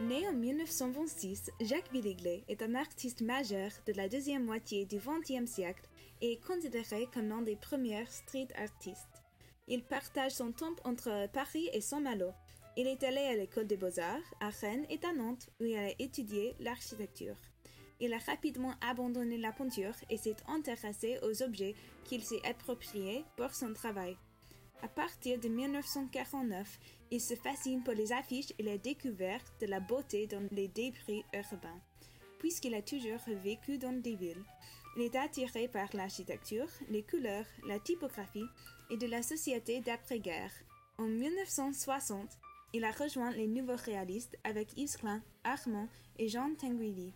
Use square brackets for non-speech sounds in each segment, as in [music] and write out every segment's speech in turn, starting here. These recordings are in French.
Né en 1926, Jacques Villeglé est un artiste majeur de la deuxième moitié du XXe siècle et est considéré comme l'un des premiers street artistes. Il partage son temps entre Paris et Saint-Malo. Il est allé à l'école des beaux-arts à Rennes et à Nantes où il a étudié l'architecture. Il a rapidement abandonné la peinture et s'est intéressé aux objets qu'il s'est appropriés pour son travail. À partir de 1949, il se fascine pour les affiches et la découverte de la beauté dans les débris urbains. Puisqu'il a toujours vécu dans des villes, il est attiré par l'architecture, les couleurs, la typographie et de la société d'après-guerre. En 1960, il a rejoint les nouveaux réalistes avec Yves Klein, Armand et Jean Tinguely,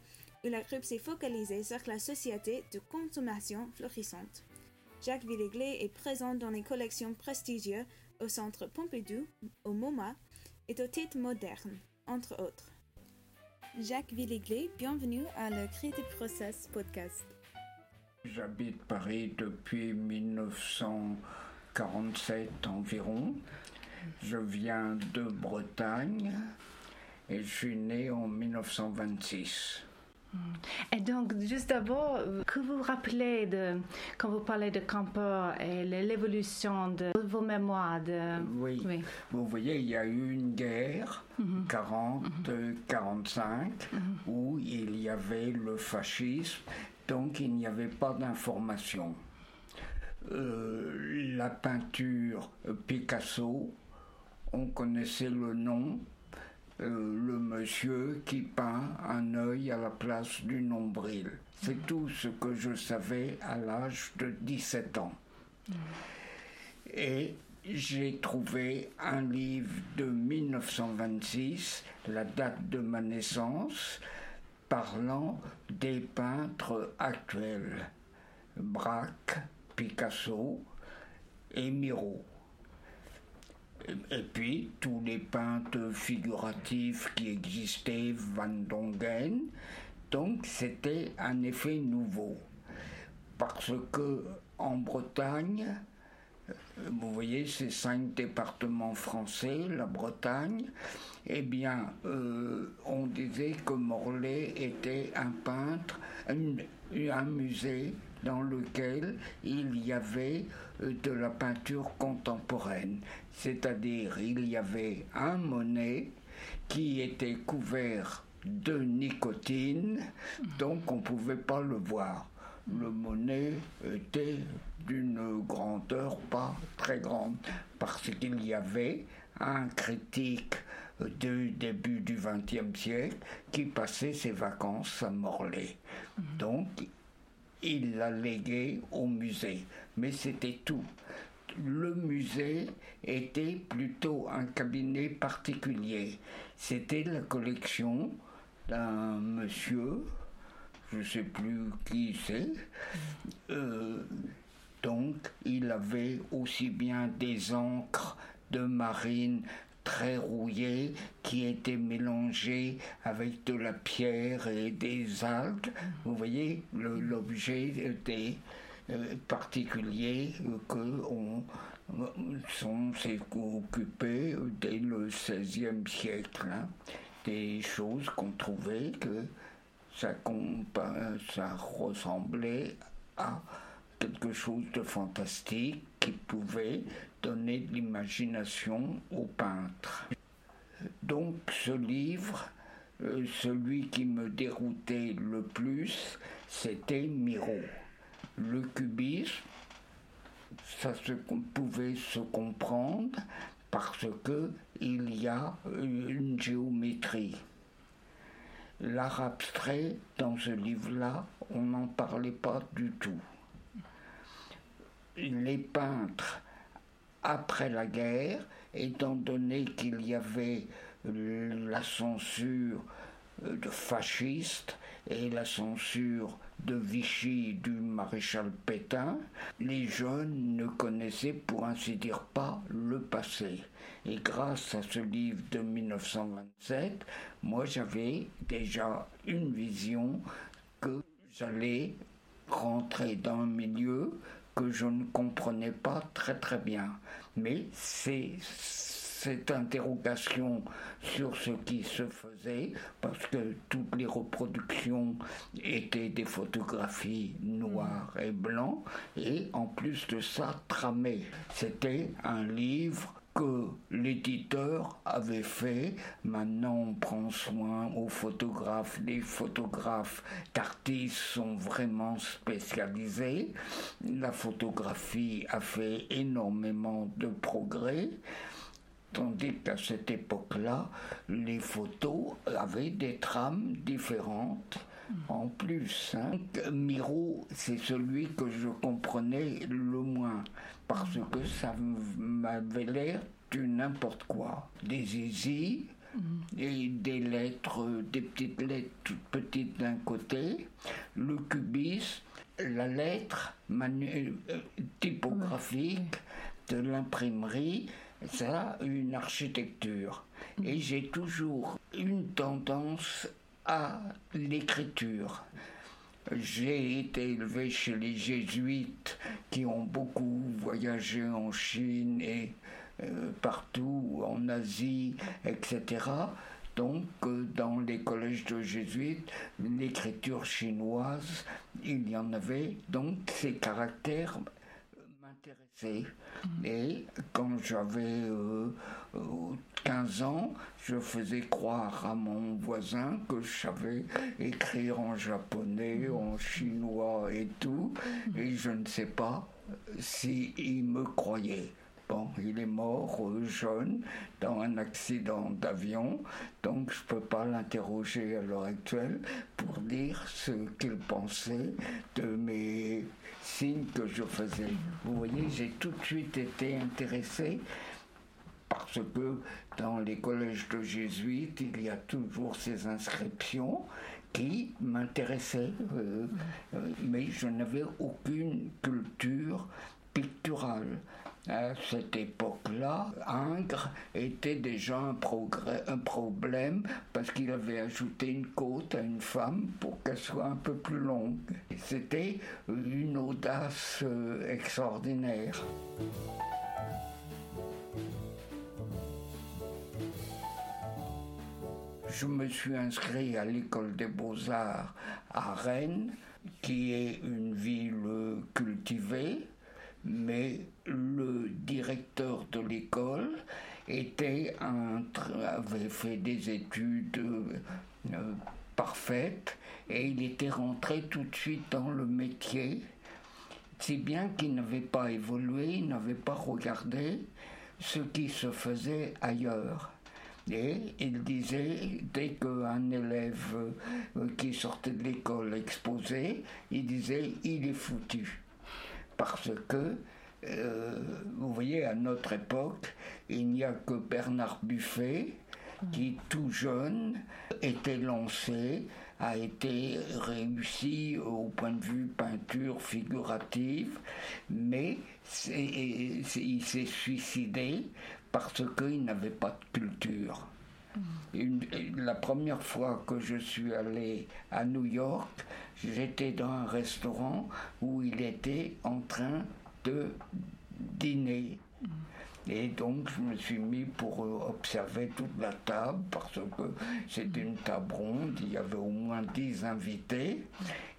où la groupe s'est focalisée sur la société de consommation florissante. Jacques Villeglé est présent dans les collections prestigieuses au Centre Pompidou, au MoMA et au Tête Moderne, entre autres. Jacques Villeglé, bienvenue à le Creative Process podcast. J'habite Paris depuis 1947 environ. Je viens de Bretagne et je suis né en 1926. Et donc, juste d'abord, que vous rappelez de, quand vous parlez de campeur et l'évolution de vos mémoires de... Oui. Vous voyez, il y a eu une guerre, 40-45, où il y avait le fascisme, donc il n'y avait pas d'information. Euh, la peinture Picasso, on connaissait le nom, euh, le monsieur qui peint un œil à la place du nombril. C'est tout ce que je savais à l'âge de 17 ans. Et j'ai trouvé un livre de 1926, la date de ma naissance, parlant des peintres actuels, Braque, Picasso et Miro. Et puis tous les peintres figuratifs qui existaient, Van Dongen. Donc c'était un effet nouveau. Parce que en Bretagne, vous voyez ces cinq départements français, la Bretagne, eh bien, euh, on disait que Morlaix était un peintre, un musée dans lequel il y avait euh, de la peinture contemporaine. C'est-à-dire, il y avait un Monet qui était couvert de nicotine, donc on ne pouvait pas le voir. Le Monet était d'une grandeur pas très grande, parce qu'il y avait un critique du début du XXe siècle qui passait ses vacances à Morlaix. Donc, il l'a légué au musée. Mais c'était tout. Le musée était plutôt un cabinet particulier. C'était la collection d'un monsieur, je ne sais plus qui c'est. Euh, donc, il avait aussi bien des encres de marine très rouillé qui était mélangé avec de la pierre et des algues. Vous voyez, l'objet était euh, particulier que on, occupé dès le XVIe siècle. Hein. Des choses qu'on trouvait que ça, ça ressemblait à quelque chose de fantastique qui pouvait donner de l'imagination aux peintres. Donc ce livre, euh, celui qui me déroutait le plus, c'était Miro. Le cubisme, ça se pouvait se comprendre parce que il y a une géométrie. L'art abstrait, dans ce livre-là, on n'en parlait pas du tout les peintres après la guerre, étant donné qu'il y avait la censure de fascistes et la censure de Vichy du maréchal Pétain, les jeunes ne connaissaient pour ainsi dire pas le passé. Et grâce à ce livre de 1927, moi j'avais déjà une vision que j'allais rentrer dans un milieu que je ne comprenais pas très très bien. Mais c'est cette interrogation sur ce qui se faisait, parce que toutes les reproductions étaient des photographies noires et blancs, et en plus de ça, tramées. C'était un livre que l'éditeur avait fait. Maintenant, on prend soin aux photographes. Les photographes d'artistes sont vraiment spécialisés. La photographie a fait énormément de progrès. Tandis qu'à cette époque-là, les photos avaient des trames différentes. En plus, hein. Miro, c'est celui que je comprenais le moins, parce que ça m'avait l'air du n'importe quoi. Des zizi, et des lettres, des petites lettres toutes petites d'un côté, le cubisme, la lettre euh, typographique de l'imprimerie, ça une architecture. Et j'ai toujours une tendance à l'écriture. J'ai été élevé chez les jésuites qui ont beaucoup voyagé en Chine et euh, partout en Asie, etc. Donc, euh, dans les collèges de jésuites, l'écriture chinoise, il y en avait. Donc, ces caractères. Et quand j'avais 15 euh, ans, je faisais croire à mon voisin que je savais écrire en japonais, en chinois et tout. Et je ne sais pas s'il me croyait. Bon, il est mort jeune dans un accident d'avion, donc je ne peux pas l'interroger à l'heure actuelle pour dire ce qu'il pensait de mes signes que je faisais. Vous voyez, j'ai tout de suite été intéressé parce que dans les collèges de jésuites, il y a toujours ces inscriptions qui m'intéressaient, euh, euh, mais je n'avais aucune culture picturale à cette époque-là, Ingres était déjà un, un problème parce qu'il avait ajouté une côte à une femme pour qu'elle soit un peu plus longue. C'était une audace euh, extraordinaire. Je me suis inscrit à l'école des beaux-arts à Rennes, qui est une ville cultivée mais le directeur de l'école était avait fait des études euh, parfaites et il était rentré tout de suite dans le métier, si bien qu'il n'avait pas évolué, il n'avait pas regardé ce qui se faisait ailleurs. Et il disait, dès qu'un élève euh, qui sortait de l'école exposait, il disait, il est foutu parce que, euh, vous voyez, à notre époque, il n'y a que Bernard Buffet qui, tout jeune, était lancé, a été réussi au point de vue peinture figurative, mais il s'est suicidé parce qu'il n'avait pas de culture la première fois que je suis allé à New York, j'étais dans un restaurant où il était en train de dîner. Et donc, je me suis mis pour observer toute la table parce que c'était une table ronde, il y avait au moins dix invités.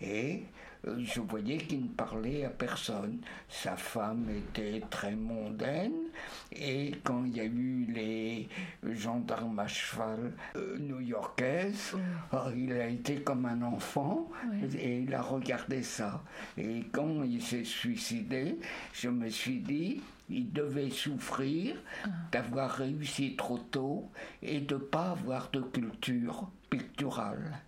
Et euh, je voyais qu'il ne parlait à personne. Sa femme était très mondaine et quand il y a eu les gendarmes à cheval euh, new-yorkaises, oh, il a été comme un enfant et il a regardé ça. Et quand il s'est suicidé, je me suis dit, il devait souffrir ah. d'avoir réussi trop tôt et de ne pas avoir de culture picturale.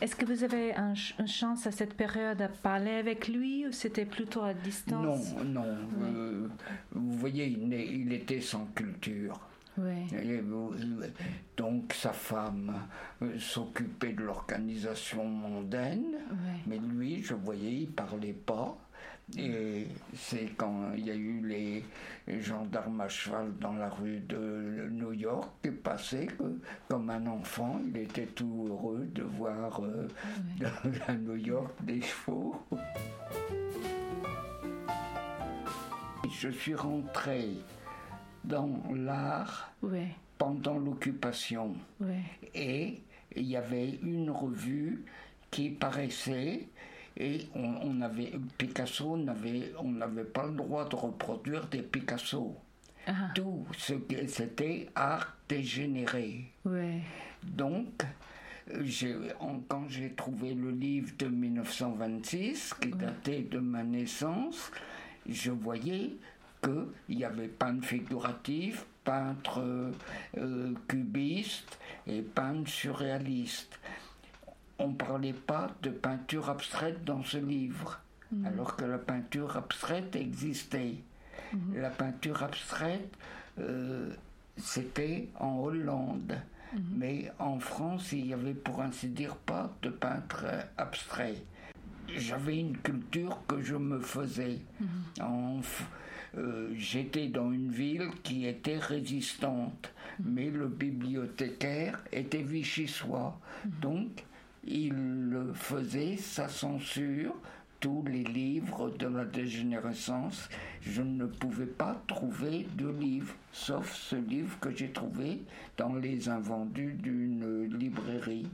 Est-ce que vous avez une chance à cette période à parler avec lui ou c'était plutôt à distance? Non, non. Euh, vous voyez, il, était sans culture. Oui. donc sa femme euh, s'occupait de l'organisation mondaine, mais lui, je voyais, il parlait pas. Et c'est quand il y a eu les gendarmes à cheval dans la rue de New York qui passé que, comme un enfant, il était tout heureux de voir euh, [laughs] à New York des chevaux. je suis rentré dans l'art pendant l'occupation. Et il y avait une revue qui paraissait et on, avait Picasso n'avait on n'avait pas le droit de reproduire des Picasso. Ah. Tout ce que c'était art dégénéré. Donc quand j'ai trouvé le livre de 1926 qui datait de ma naissance, je voyais qu'il y avait peintre figuratif, peintre euh, cubiste et peintre surréaliste. On ne parlait pas de peinture abstraite dans ce livre, mm. alors que la peinture abstraite existait. Mm-hmm. La peinture abstraite, euh, c'était en Hollande. Mm-hmm. Mais en France, il n'y avait pour ainsi dire pas de peintre abstrait. J'avais une culture que je me faisais. Euh, j'étais dans une ville qui était résistante, mais le bibliothécaire était vichysois. Donc, il faisait sa censure tous les livres de la dégénérescence. Je ne pouvais pas trouver de livre, sauf ce livre que j'ai trouvé dans les invendus d'une librairie,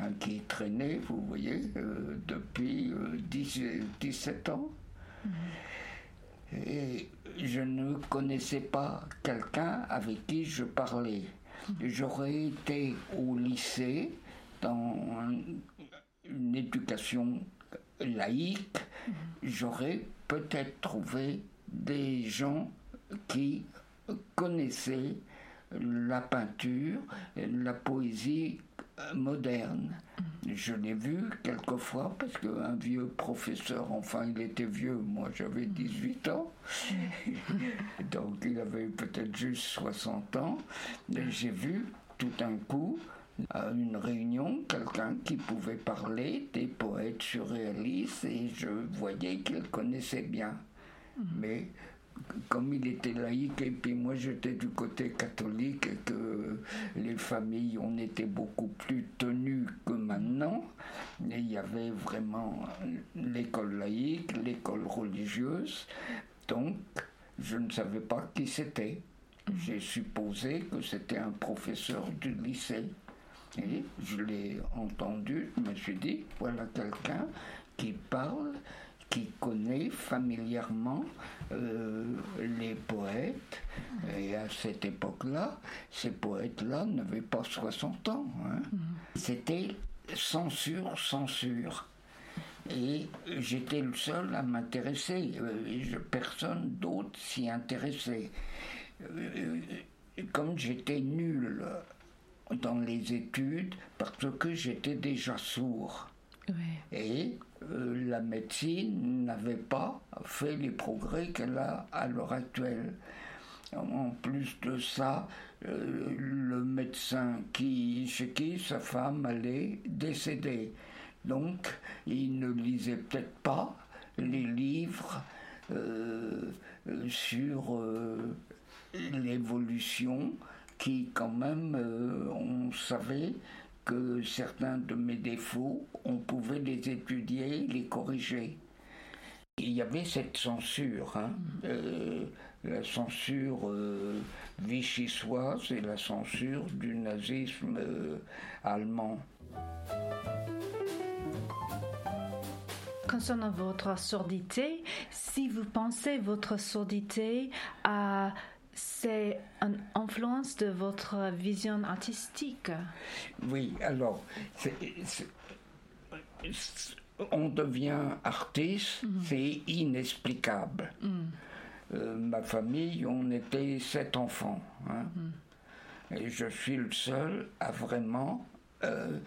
hein, qui traînait, vous voyez, euh, depuis 17 euh, ans. Mhm. Et je ne connaissais pas quelqu'un avec qui je parlais. J'aurais été au lycée dans une éducation laïque, j'aurais peut-être trouvé des gens qui connaissaient la peinture, la poésie moderne. Je l'ai vu quelquefois parce qu'un vieux professeur, enfin il était vieux, moi j'avais 18 ans, [laughs] donc il avait peut-être juste 60 ans, j'ai vu tout un coup à une réunion quelqu'un qui pouvait parler des poètes surréalistes et je voyais qu'il connaissait bien. Mhm. Mais comme il était laïque et puis moi j'étais du côté catholique et que les familles on était beaucoup plus tenues que maintenant et il y avait vraiment l'école laïque, l'école religieuse donc je ne savais pas qui c'était. Mhm. J'ai supposé que c'était un professeur du lycée. Et je l'ai entendu, je me suis dit, voilà quelqu'un qui parle, qui connaît familièrement euh, les poètes. Et à cette époque-là, ces poètes-là n'avaient pas 60 ans. Hein. Mm-hmm. C'était censure, censure. Et j'étais le seul à m'intéresser. Euh, personne d'autre s'y intéressait. Euh, comme j'étais nul dans les études parce que j'étais déjà sourd. Et euh, la médecine n'avait pas fait les progrès qu'elle a à l'heure actuelle. En plus de ça, euh, le médecin qui, chez qui sa femme allait décéder. Donc, il ne lisait peut-être pas les livres euh, sur l'évolution qui quand même, euh, on savait que certains de mes défauts, on pouvait les étudier, les corriger. Il y avait cette censure, hein, euh, la censure euh, vichysoise et la censure du nazisme allemand. Concernant votre surdité, si vous pensez votre surdité à c'est une influence de votre vision artistique. Oui, alors, on devient artiste, mhm. c'est inexplicable. Mhm. Euh, ma famille, on était sept enfants. Hein. Mhm. Et je suis le seul à vraiment euh,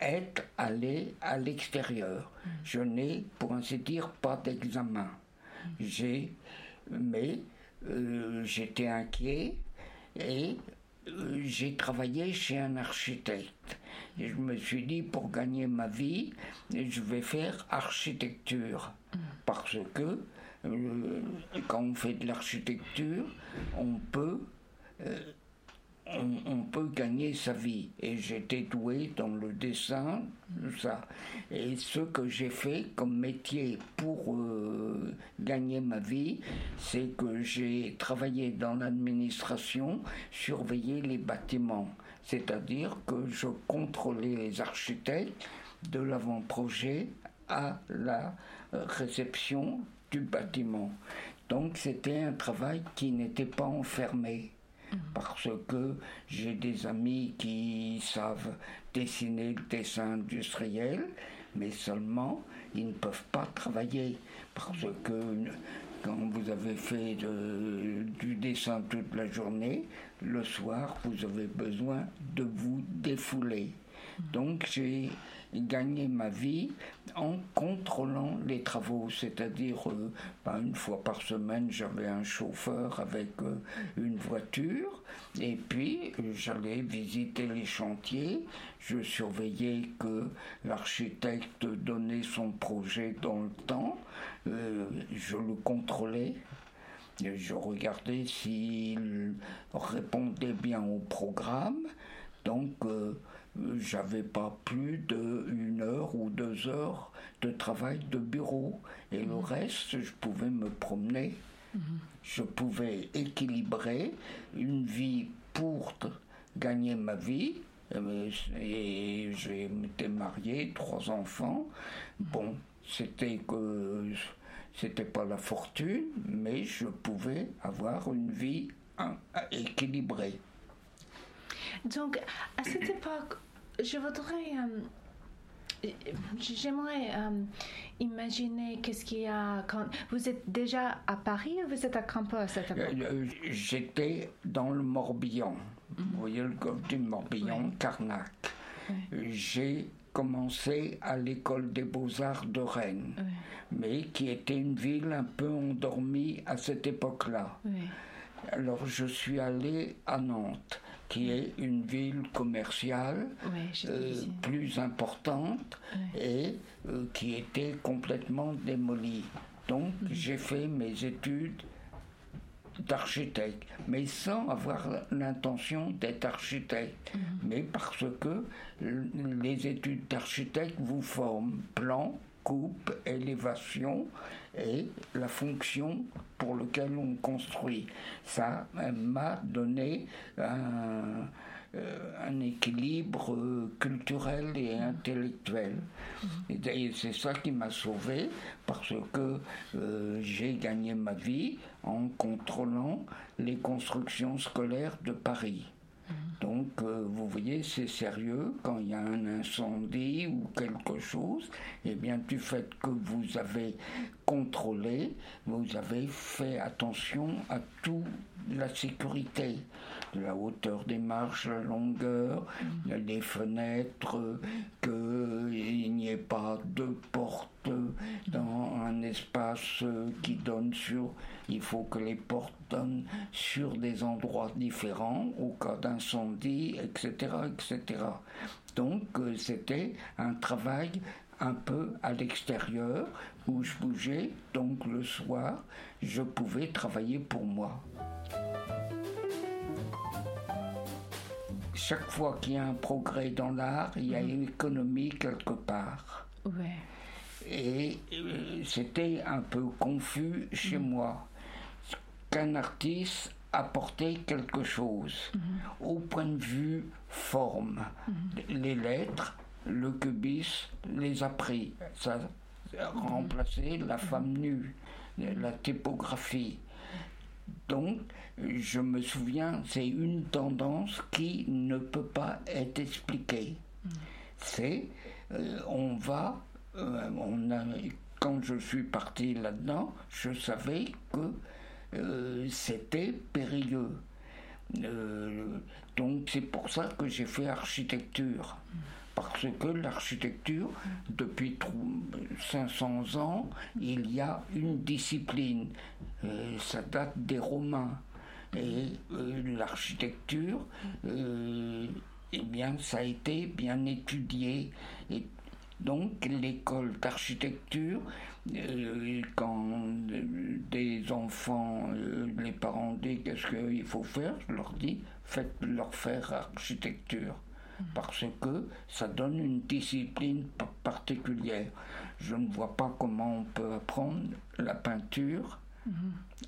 être allé à l'extérieur. Je n'ai, pour ainsi dire, pas d'examen. J'ai, mais euh, j'étais inquiet et euh, j'ai travaillé chez un architecte. Je me suis dit, pour gagner ma vie, je vais faire architecture. Parce que euh, quand on fait de l'architecture, on peut, on, peut gagner sa vie. Et j'étais doué dans le dessin, ça. Et ce que j'ai fait comme métier pour euh, gagner ma vie, c'est que j'ai travaillé dans l'administration, surveillé les bâtiments. C'est-à-dire que je contrôlais les architectes de l'avant-projet à la réception du bâtiment. Donc c'était un travail qui n'était pas enfermé parce que j'ai des amis qui savent dessiner le dessin industriel, mais seulement ils ne peuvent pas travailler. Parce que quand vous avez fait du dessin toute la journée, le soir, vous avez besoin de vous défouler. Donc j'ai gagner ma vie en contrôlant les travaux, c'est-à-dire euh, bah, une fois par semaine j'avais un chauffeur avec euh, une voiture. Et puis j'allais visiter les chantiers, je surveillais que l'architecte donnait son projet dans le temps, euh, je le contrôlais. Je regardais s'il répondait bien au programme. Donc, j'avais pas plus d'une heure ou deux heures de travail de bureau. Et le mhm. reste, je pouvais me promener. Mhm. Je pouvais équilibrer une vie pour gagner ma vie. Et j'étais marié, trois enfants. Bon, c'était que c'était pas la fortune, mais je pouvais avoir une vie équilibrée. Donc, à cette [clears throat] époque, je voudrais. Euh, j'aimerais euh, imaginer qu'est-ce qu'il y a quand vous êtes déjà à Paris ou vous êtes à Campos à cette époque? euh, J'étais dans le Morbihan. Mhm. Vous voyez le golfe du Morbihan, Carnac. J'ai commencé à l'école des beaux-arts de Rennes, mais qui était une ville un peu endormie à cette époque-là. Alors je suis allé à Nantes qui est une ville commerciale euh, plus importante et euh, qui était complètement démolie. Donc mhm. j'ai fait mes études d'architecte, mais sans avoir l'intention d'être architecte, mhm. mais parce que les études d'architecte vous forment plan, coupe, élévation et la fonction pour laquelle on construit. Ça m'a donné un, euh, équilibre culturel et intellectuel. Mm-hmm. Et, c'est ça qui m'a sauvé parce que euh, j'ai gagné ma vie en contrôlant les constructions scolaires de Paris. Donc, euh, vous voyez, c'est sérieux. Quand il y a un incendie ou quelque chose, eh bien, du fait que vous avez contrôlé, vous avez fait attention à toute la sécurité, la hauteur des marches, la longueur, les fenêtres, qu'il n'y ait pas de porte dans un espace qui donne sur il faut que les portes donnent sur des endroits différents au cas d'incendie, etc., etc. Donc euh, c'était un travail un peu à l'extérieur où je bougeais. Donc le soir, je pouvais travailler pour moi. Chaque fois qu'il y a un progrès dans l'art, il y a une économie quelque part. Et euh, c'était un peu confus chez mm. moi qu'un artiste apportait quelque chose mhm. au point de vue forme. Mhm. Les lettres, le cubisme les a pris. Ça a remplacé la mhm. femme nue, la typographie. Donc, je me souviens, c'est une tendance qui ne peut pas être expliquée. C'est, euh, on va, euh, on a, quand je suis parti là-dedans, je savais que euh, c'était périlleux. Euh, donc c'est pour ça que j'ai fait architecture. Parce que l'architecture, depuis 500 ans, il y a une discipline. Euh, ça date des Romains. Et l'architecture, eh bien, ça a été bien étudié. Et Donc l'école d'architecture, euh, quand des enfants, les parents disent qu'est-ce qu'il faut faire, je leur dis faites-leur faire architecture parce que ça donne une discipline particulière. Je ne vois pas comment on peut apprendre la peinture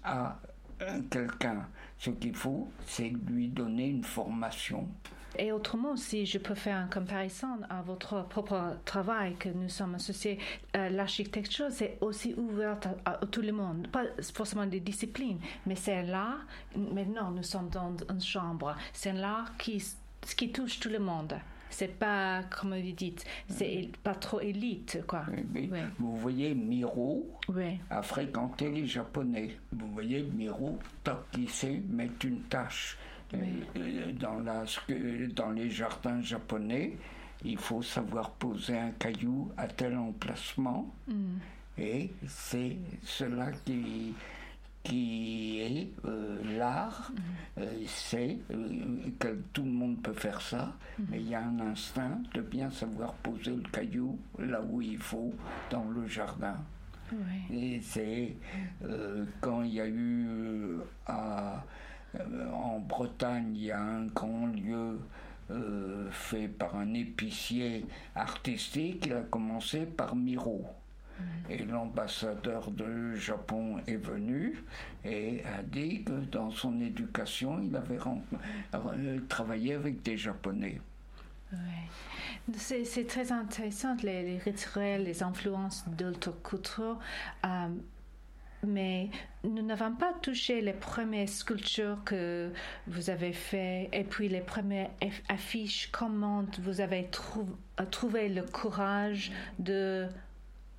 à quelqu'un. Ce qu'il faut, c'est lui donner une formation. Et autrement, si je peux faire une comparaison à votre propre travail, que nous sommes associés, à l'architecture, c'est aussi ouvert à, tout le monde. Pas forcément des disciplines, mais c'est là, maintenant nous sommes dans une chambre, c'est là qui ce qui touche tout le monde. C'est pas, comme vous dites, c'est pas trop élite, quoi. Vous voyez, Miro a fréquenté les Japonais. Vous voyez, Miro, tant qu'il sait mettre une tâche euh, dans, la, dans les jardins japonais, il faut savoir poser un caillou à tel emplacement. Mm. Et c'est cela qui qui est euh, l'art, euh, c'est euh, que tout le monde peut faire ça, mm-hmm. mais il y a un instinct de bien savoir poser le caillou là où il faut dans le jardin. Et c'est quand il y a eu en Bretagne, il y a un grand lieu fait par un épicier artistique, il a commencé par Miro. Et l'ambassadeur du Japon est venu et a dit que dans son éducation, il avait euh, travaillé avec des Japonais. C'est très intéressant, les, rituels, les influences de culture. Euh, mais nous n'avons pas touché les premières sculptures que vous avez faites et puis les premières affiches. Comment vous avez trouvé le courage de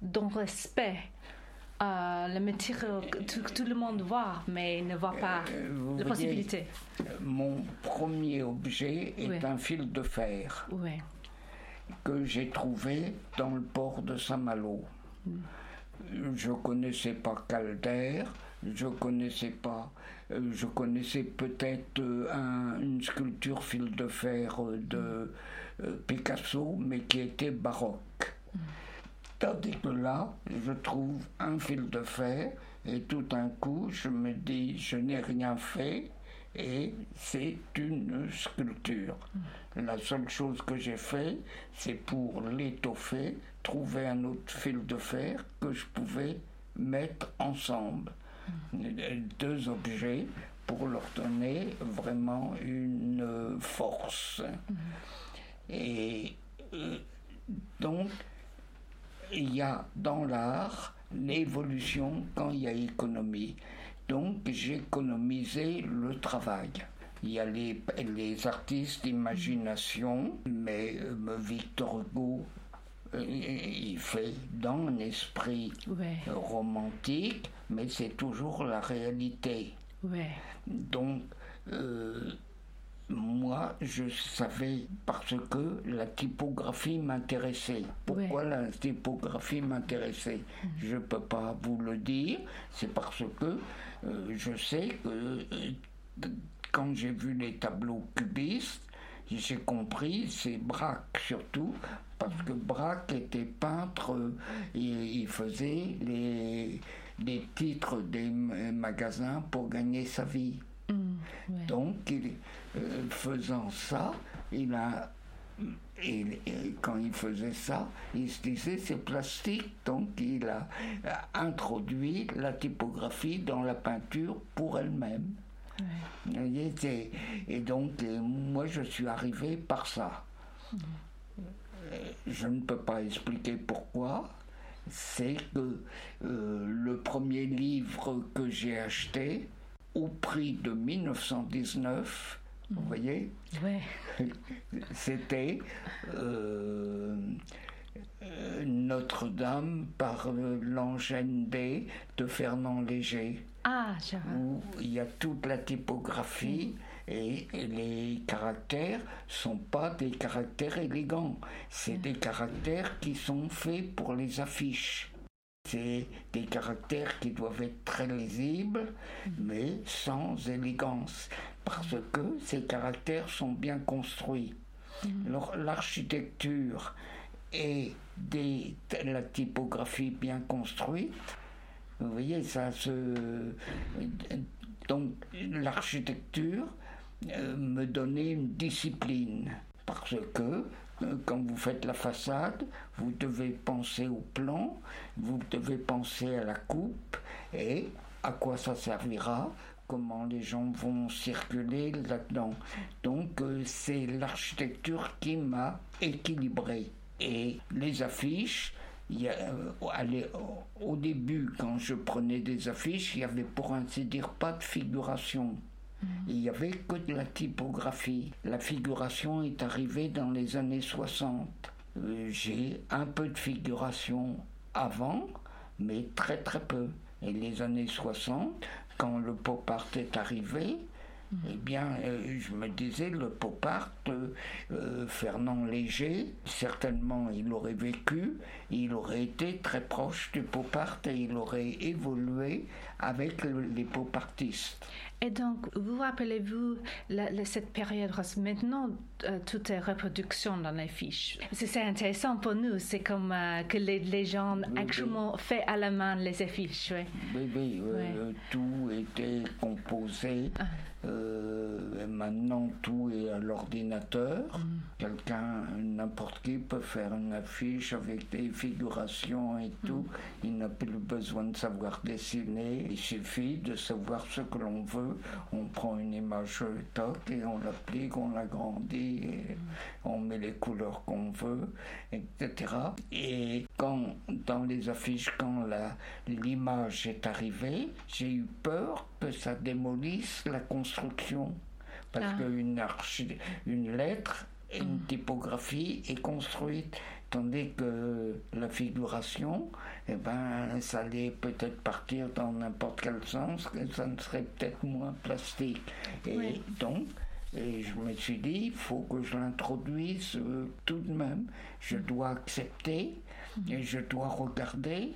dans respect à le métier que tout, le monde voit, mais ne voit pas euh, la possibilité. Mon premier objet est un fil de fer que j'ai trouvé dans le port de Saint-Malo. Mm. Je connaissais pas Calder, je connaissais pas, euh, je connaissais peut-être euh, une sculpture fil de fer de Picasso, mais qui était baroque. Tandis que là, je trouve un fil de fer et tout d'un coup, je me dis, je n'ai rien fait et c'est une sculpture. La seule chose que j'ai fait, c'est pour l'étoffer, trouver un autre fil de fer que je pouvais mettre ensemble. Deux objets pour leur donner vraiment une force. Et euh, donc, il y a dans l'art l'évolution quand il y a économie. Donc j'ai économisé le travail. Il y a les, les artistes d'imagination, mais euh, Victor Hugo, euh, il fait dans un esprit romantique, mais c'est toujours la réalité. Donc, euh, moi, je savais parce que la typographie m'intéressait. Pourquoi la typographie m'intéressait? Mhm. Je ne peux pas vous le dire. C'est parce que euh, je sais que euh, quand j'ai vu les tableaux cubistes, j'ai compris, c'est Braque surtout, parce que Braque était peintre, et il faisait les, les titres des magasins pour gagner sa vie. Mm, Donc, il, euh, faisant ça, il a et, quand il faisait ça, il se disait c'est plastique, donc il a, introduit la typographie dans la peinture pour elle-même. Et, donc euh, moi je suis arrivé par ça. Mm. Euh, je ne peux pas expliquer pourquoi. C'est que le premier livre que j'ai acheté, au prix de 1919, vous voyez [laughs] C'était euh, euh, Notre-Dame par l'Angène D de Fernand Léger. Ah, Où il y a toute la typographie. Et, les caractères sont pas des caractères élégants, c'est des caractères qui sont faits pour les affiches. C'est des caractères qui doivent être très lisibles, mais sans élégance, parce que ces caractères sont bien construits. Mhm. L'architecture et des, la typographie bien construite. Vous voyez, ça se. Donc, l'architecture euh, me donnait une discipline. Parce que euh, quand vous faites la façade, vous devez penser au plan, vous devez penser à la coupe et à quoi ça servira, comment les gens vont circuler là-dedans. Donc euh, c'est l'architecture qui m'a équilibré. Et les affiches, il y euh, au début, quand je prenais des affiches, il n'y avait pour ainsi dire pas de figuration. Il n'y avait que de la typographie. La figuration est arrivée dans les années 60. Euh, j'ai un peu de figuration avant, mais très très peu. Et les années 60, quand le pop art est arrivé, eh bien, euh, je me disais, le pop art, euh, Fernand Léger, certainement il aurait vécu, il aurait été très proche du pop art et il aurait évolué avec les pop artistes. Et donc, vous rappelez-vous cette période Maintenant, euh, tout est reproduction dans les fiches. C'est intéressant pour nous. C'est comme euh, que les, gens actuellement fait à la main les affiches. Oui, oui, euh, tout était composé. Ah. Euh, maintenant, tout est à l'ordinateur. Mm. Quelqu'un, n'importe qui, peut faire une affiche avec des figurations et mm. tout. Il n'a plus besoin de savoir dessiner. Il suffit de savoir ce que l'on veut. On prend une image toc et on l'applique, on l'agrandit, et mm. on met les couleurs qu'on veut, etc. Et quand, dans les affiches, quand l'image est arrivée, j'ai eu peur que ça démolisse la construction. Parce ah. qu'une une lettre, une mm. typographie est construite, tandis que la figuration, eh ben, ça allait peut-être partir dans n'importe quel sens, que ça ne serait peut-être moins plastique. Et donc, et je me suis dit, il faut que je l'introduise euh, tout de même. Je mm. dois accepter mm. et je dois regarder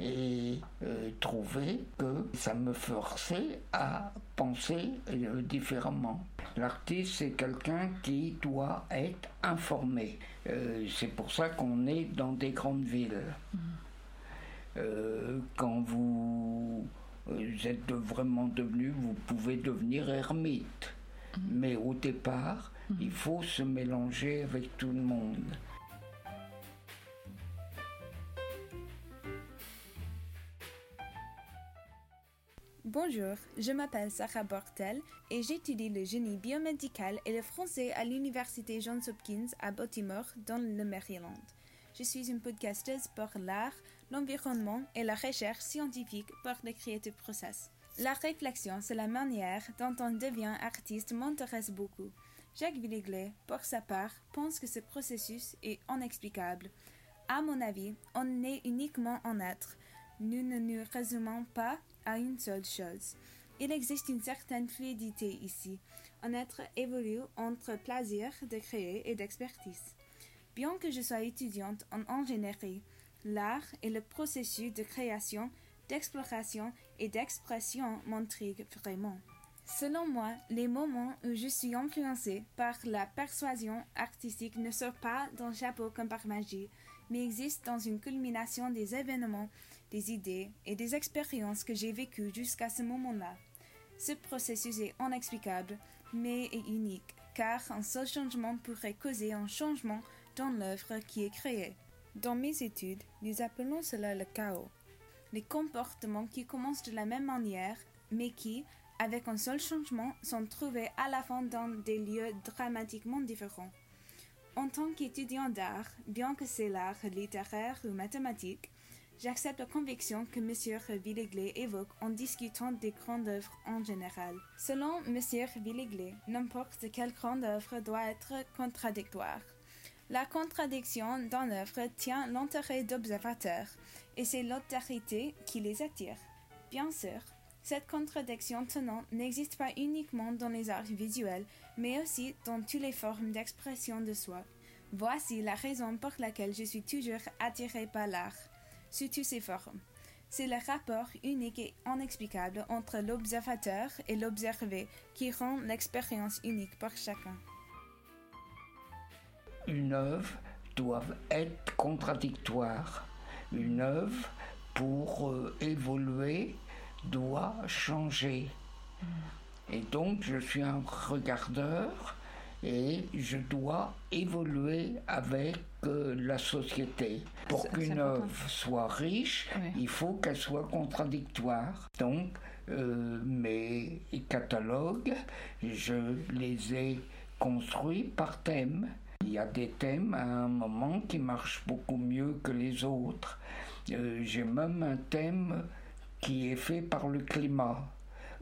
et euh, trouver que ça me forçait à penser euh, différemment. L'artiste, c'est quelqu'un qui doit être informé. Euh, c'est pour ça qu'on est dans des grandes villes. quand vous êtes vraiment devenu, vous pouvez devenir ermite. Mais au départ, il faut se mélanger avec tout le monde. Bonjour, je m'appelle Sarah Bortel et j'étudie le génie biomédical et le français à l'Université Johns Hopkins à Baltimore dans le Maryland. Je suis une podcasteuse pour l'art, l'environnement et la recherche scientifique pour le creative process. La réflexion sur la manière dont on devient artiste m'intéresse beaucoup. Jacques Villeglet, pour sa part, pense que ce processus est inexplicable. À mon avis, on est uniquement en être. Nous ne nous résumons pas une seule chose. Il existe une certaine fluidité ici. Un être évolue entre plaisir de créer et d'expertise. Bien que je sois étudiante en ingénierie, l'art et le processus de création, d'exploration et d'expression m'intriguent vraiment. Selon moi, les moments où je suis influencée par la persuasion artistique ne sortent pas d'un chapeau comme par magie, mais existent dans une culmination des événements des idées et des expériences que j'ai vécues jusqu'à ce moment-là. Ce processus est inexplicable, mais est unique, car un seul changement pourrait causer un changement dans l'œuvre qui est créée. Dans mes études, nous appelons cela le chaos. Les comportements qui commencent de la même manière, mais qui, avec un seul changement, sont trouvés à la fin dans des lieux dramatiquement différents. En tant qu'étudiant d'art, bien que c'est l'art littéraire ou mathématique, J'accepte la conviction que M. Villeglet évoque en discutant des grandes œuvres en général. Selon M. Villeglet, n'importe quelle grande œuvre doit être contradictoire. La contradiction d'une œuvre tient l'intérêt d'observateurs, et c'est l'autorité qui les attire. Bien sûr, cette contradiction tenante n'existe pas uniquement dans les arts visuels, mais aussi dans toutes les formes d'expression de soi. Voici la raison pour laquelle je suis toujours attirée par l'art sous toutes ses formes. C'est le rapport unique et inexplicable entre l'observateur et l'observé qui rend l'expérience unique pour chacun. Une œuvre doivent être contradictoires. Une œuvre, pour euh, évoluer, doit changer. Et donc, je suis un regardeur et je dois évoluer avec euh, la société. Pour qu'une œuvre soit riche, il faut qu'elle soit contradictoire. Donc, euh, mes catalogues, je les ai construits par thème. Il y a des thèmes à un moment qui marchent beaucoup mieux que les autres. Euh, j'ai même un thème qui est fait par le climat.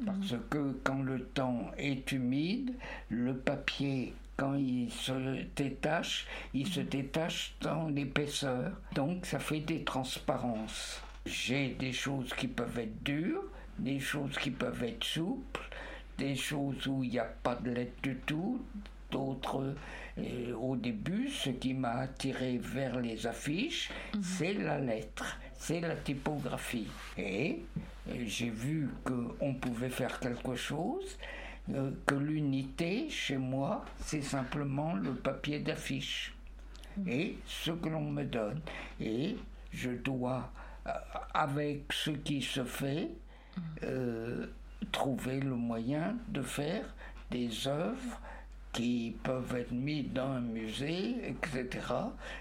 Parce mhm. que quand le temps est humide, le papier, quand il se détache, il se détache dans l'épaisseur. Donc ça fait des transparences. J'ai des choses qui peuvent être dures, des choses qui peuvent être souples, des choses où il n'y a pas de lettre du tout, d'autres euh, au début, ce qui m'a attiré vers les affiches, mhm. c'est la lettre, c'est la typographie. Et euh, j'ai vu qu'on pouvait faire quelque chose, euh, que l'unité chez moi, c'est simplement le papier d'affiche et ce que l'on me donne. Et je dois, avec ce qui se fait, mhm. trouver le moyen de faire des œuvres qui peuvent être mis dans un musée, etc.,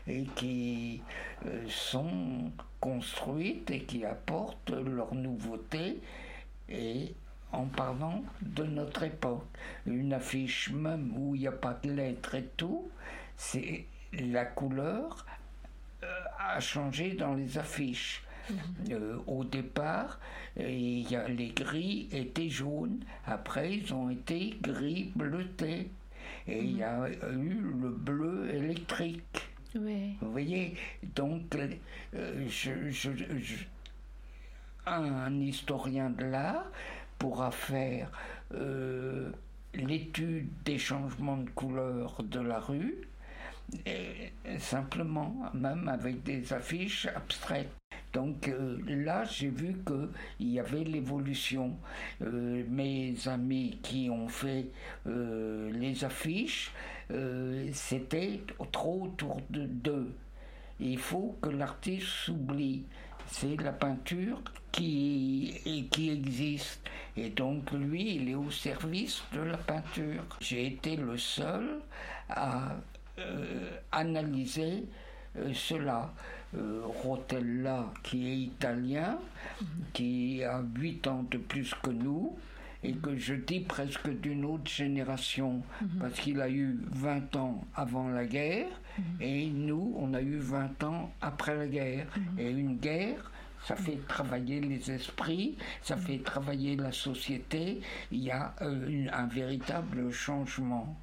et qui euh, sont construites et qui apportent leur nouveauté et en parlant de notre époque. Une affiche même où il n'y a pas de lettres et tout, c'est la couleur euh, a changé dans les affiches. Mhm. Euh, au départ, y a, les gris étaient jaunes. Après, ils ont été gris bleutés et il y a eu le bleu électrique. Oui. Vous voyez, donc euh, je, un historien de l'art pourra faire euh, l'étude des changements de couleur de la rue, simplement, même avec des affiches abstraites. Donc euh, là, j'ai vu qu'il y avait l'évolution. Euh, mes amis qui ont fait euh, les affiches, c'était trop autour de d'eux. Il faut que l'artiste s'oublie. C'est la peinture qui, qui existe. Et donc lui, il est au service de la peinture. J'ai été le seul à analyser cela. Euh, Rotella, qui est italien, qui a 8 ans de plus que nous, et que je dis presque d'une autre génération, parce qu'il a eu 20 ans avant la guerre, et nous, on a eu 20 ans après la guerre. Et une guerre, ça fait travailler les esprits, ça fait travailler la société, il y a euh, un véritable changement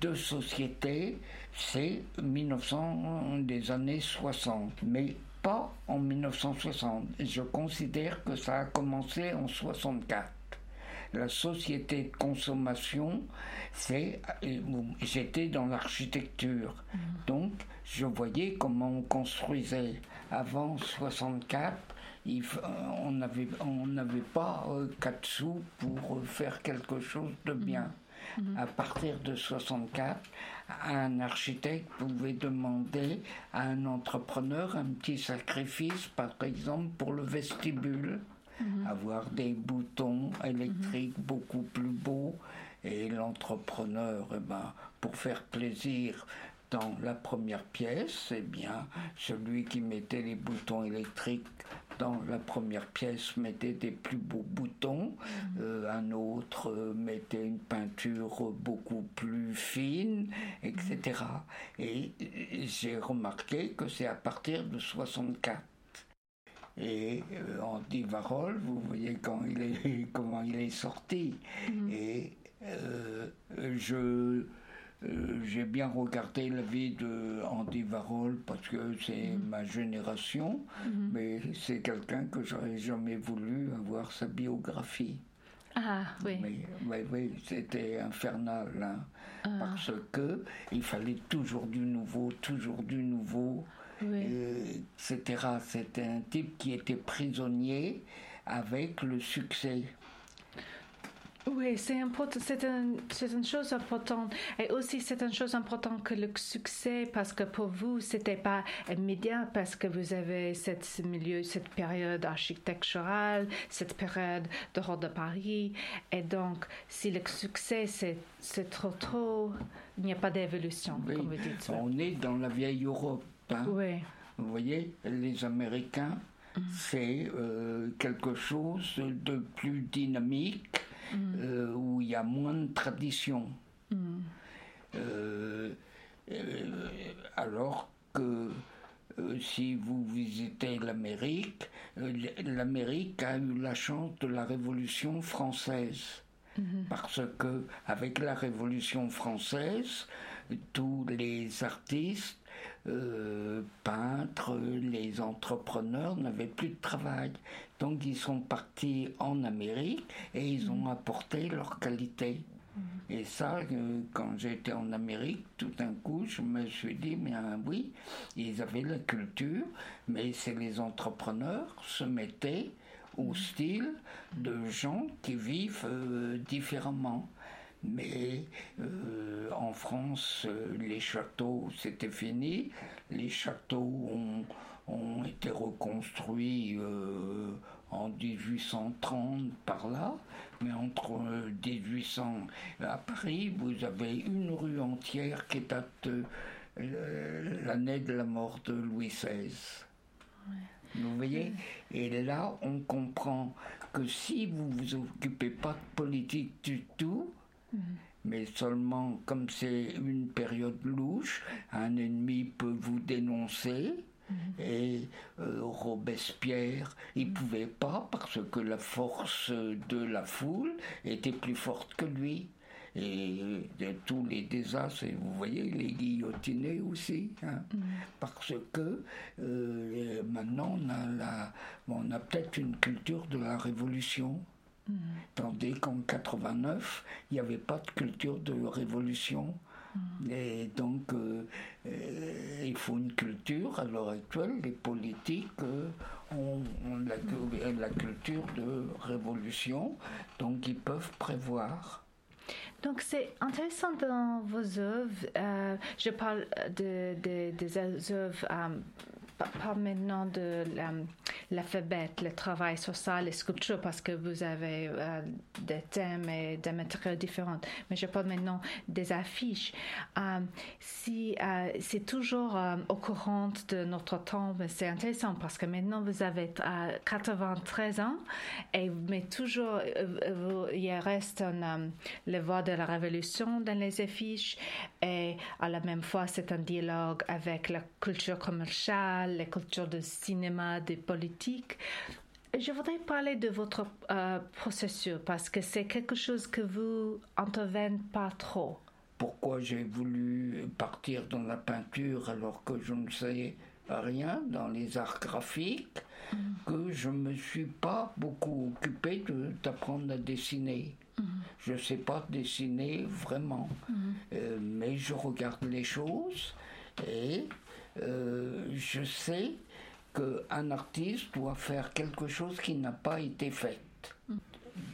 de société, c'est 1900 des années 60, mais pas en 1960. Je considère que ça a commencé en 64. La société de consommation, c'est j'étais dans l'architecture, mmh. donc je voyais comment on construisait. Avant 64, on n'avait on n'avait pas euh, quatre sous pour faire quelque chose de bien. Mmh. À partir de 64, un architecte pouvait demander à un entrepreneur un petit sacrifice, par exemple pour le vestibule, mhm. avoir des boutons électriques beaucoup plus beaux. Et l'entrepreneur, eh ben, pour faire plaisir dans la première pièce, eh bien, celui qui mettait les boutons électriques dans la première pièce mettait des plus beaux boutons, mhm. euh, un autre euh, mettait une peinture beaucoup plus fine, etc. Et j'ai remarqué que c'est à partir de 64. Et euh, Andy Varol, vous voyez quand il est, [laughs] comment il est sorti. Mhm. Et je euh, j'ai bien regardé la vie de Andy Warhol parce que c'est mhm. ma génération, mhm. mais c'est quelqu'un que j'aurais jamais voulu avoir sa biographie. Ah oui. Mais, oui, c'était infernal, hein, ah. parce que il fallait toujours du nouveau, toujours du nouveau, etc. C'était un type qui était prisonnier avec le succès. Oui, c'est important. C'est une chose importante. Et aussi, c'est une chose importante que le succès, parce que pour vous, c'était pas immédiat, parce que vous avez cette milieu, cette période architecturale, cette période de Roi de Paris. Et donc, si le succès, c'est trop trop, il n'y a pas d'évolution, comme vous dites. On est dans la vieille Europe. Vous voyez, les Américains, mm. c'est euh, quelque chose de plus dynamique Mm. Euh, où il y a moins de tradition. Mm. Euh, euh, alors que si vous visitez l'Amérique, l'Amérique a eu la chance de la Révolution française. Mm-hmm. Parce que avec la Révolution française, tous les artistes euh, peintres, les entrepreneurs n'avaient plus de travail. Donc ils sont partis en Amérique et ils ont apporté leur qualité. Et ça, euh, quand j'étais en Amérique, tout d'un coup, je me suis dit, mais hein, oui, ils avaient la culture, mais c'est les entrepreneurs se mettaient au style de gens qui vivent euh, différemment. Mais euh, en France, euh, les châteaux, c'était fini. Les châteaux ont, été reconstruits euh, en 1830 par là. Mais entre 1800 à Paris, vous avez une rue entière qui date l'année de la mort de Louis XVI. Vous voyez? Et là, on comprend que si vous vous occupez pas de politique du tout, mais seulement comme c'est une période louche, un ennemi peut vous dénoncer. Et euh, Robespierre, il pouvait pas parce que la force de la foule était plus forte que lui. Et de tous les désastres, et vous voyez, les guillotinés aussi, hein. parce que euh, maintenant on a, la, on a peut-être une culture de la révolution. Tandis qu'en 89, il n'y avait pas de culture de révolution. Et donc, euh, euh, il faut une culture. À l'heure actuelle, les politiques euh, ont, la, culture de révolution, donc ils peuvent prévoir. Donc c'est intéressant dans vos œuvres. je parle de, des œuvres pas, maintenant de l'alphabet, le travail ça, les sculptures, parce que vous avez euh, des thèmes et des matériaux différents. Mais je parle maintenant des affiches. Euh, euh, c'est toujours au courant de notre temps, mais c'est intéressant parce que maintenant vous avez 93 ans et mais toujours il reste un, le voix de la révolution dans les affiches et à la même fois c'est un dialogue avec la culture commerciale les cultures de cinéma, de Je voudrais parler de votre euh, processus parce que c'est quelque chose que vous intervenez pas trop. Pourquoi j'ai voulu partir dans la peinture alors que je ne sais rien dans les arts graphiques, mm. que je me suis pas beaucoup occupé d'apprendre à dessiner. Mm. Je ne sais pas dessiner vraiment, mm. euh, mais je regarde les choses et euh, je sais qu'un artiste doit faire quelque chose qui n'a pas été fait.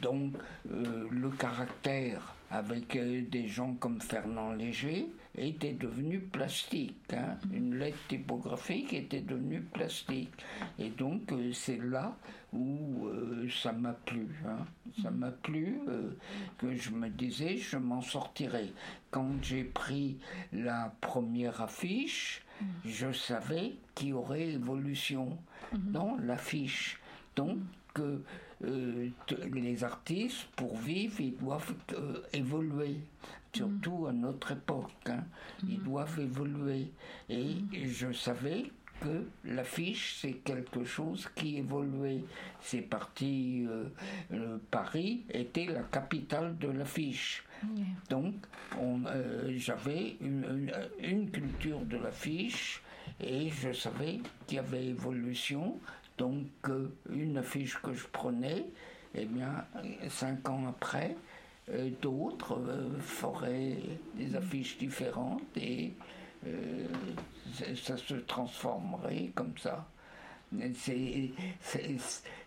Donc euh, le caractère avec euh, des gens comme Fernand Léger était devenu plastique. Hein. Une lettre typographique était devenue plastique. Et donc c'est là où ça m'a plu. Hein. Ça m'a plu que je me disais je m'en sortirai. Quand j'ai pris la première affiche, je savais qu'il y aurait évolution dans l'affiche. Donc, que euh, les artistes, pour vivre, ils doivent euh, évoluer, surtout à notre époque. Hein. Ils doivent évoluer. Et je savais que l'affiche, c'est quelque chose qui évoluait. C'est parti, euh, Paris était la capitale de l'affiche. Donc, euh, j'avais une, culture de l'affiche et je savais qu'il y avait évolution. Donc, euh, une affiche que je prenais, eh bien, cinq ans après, euh, d'autres feraient des mm. affiches différentes et ça se transformerait comme ça.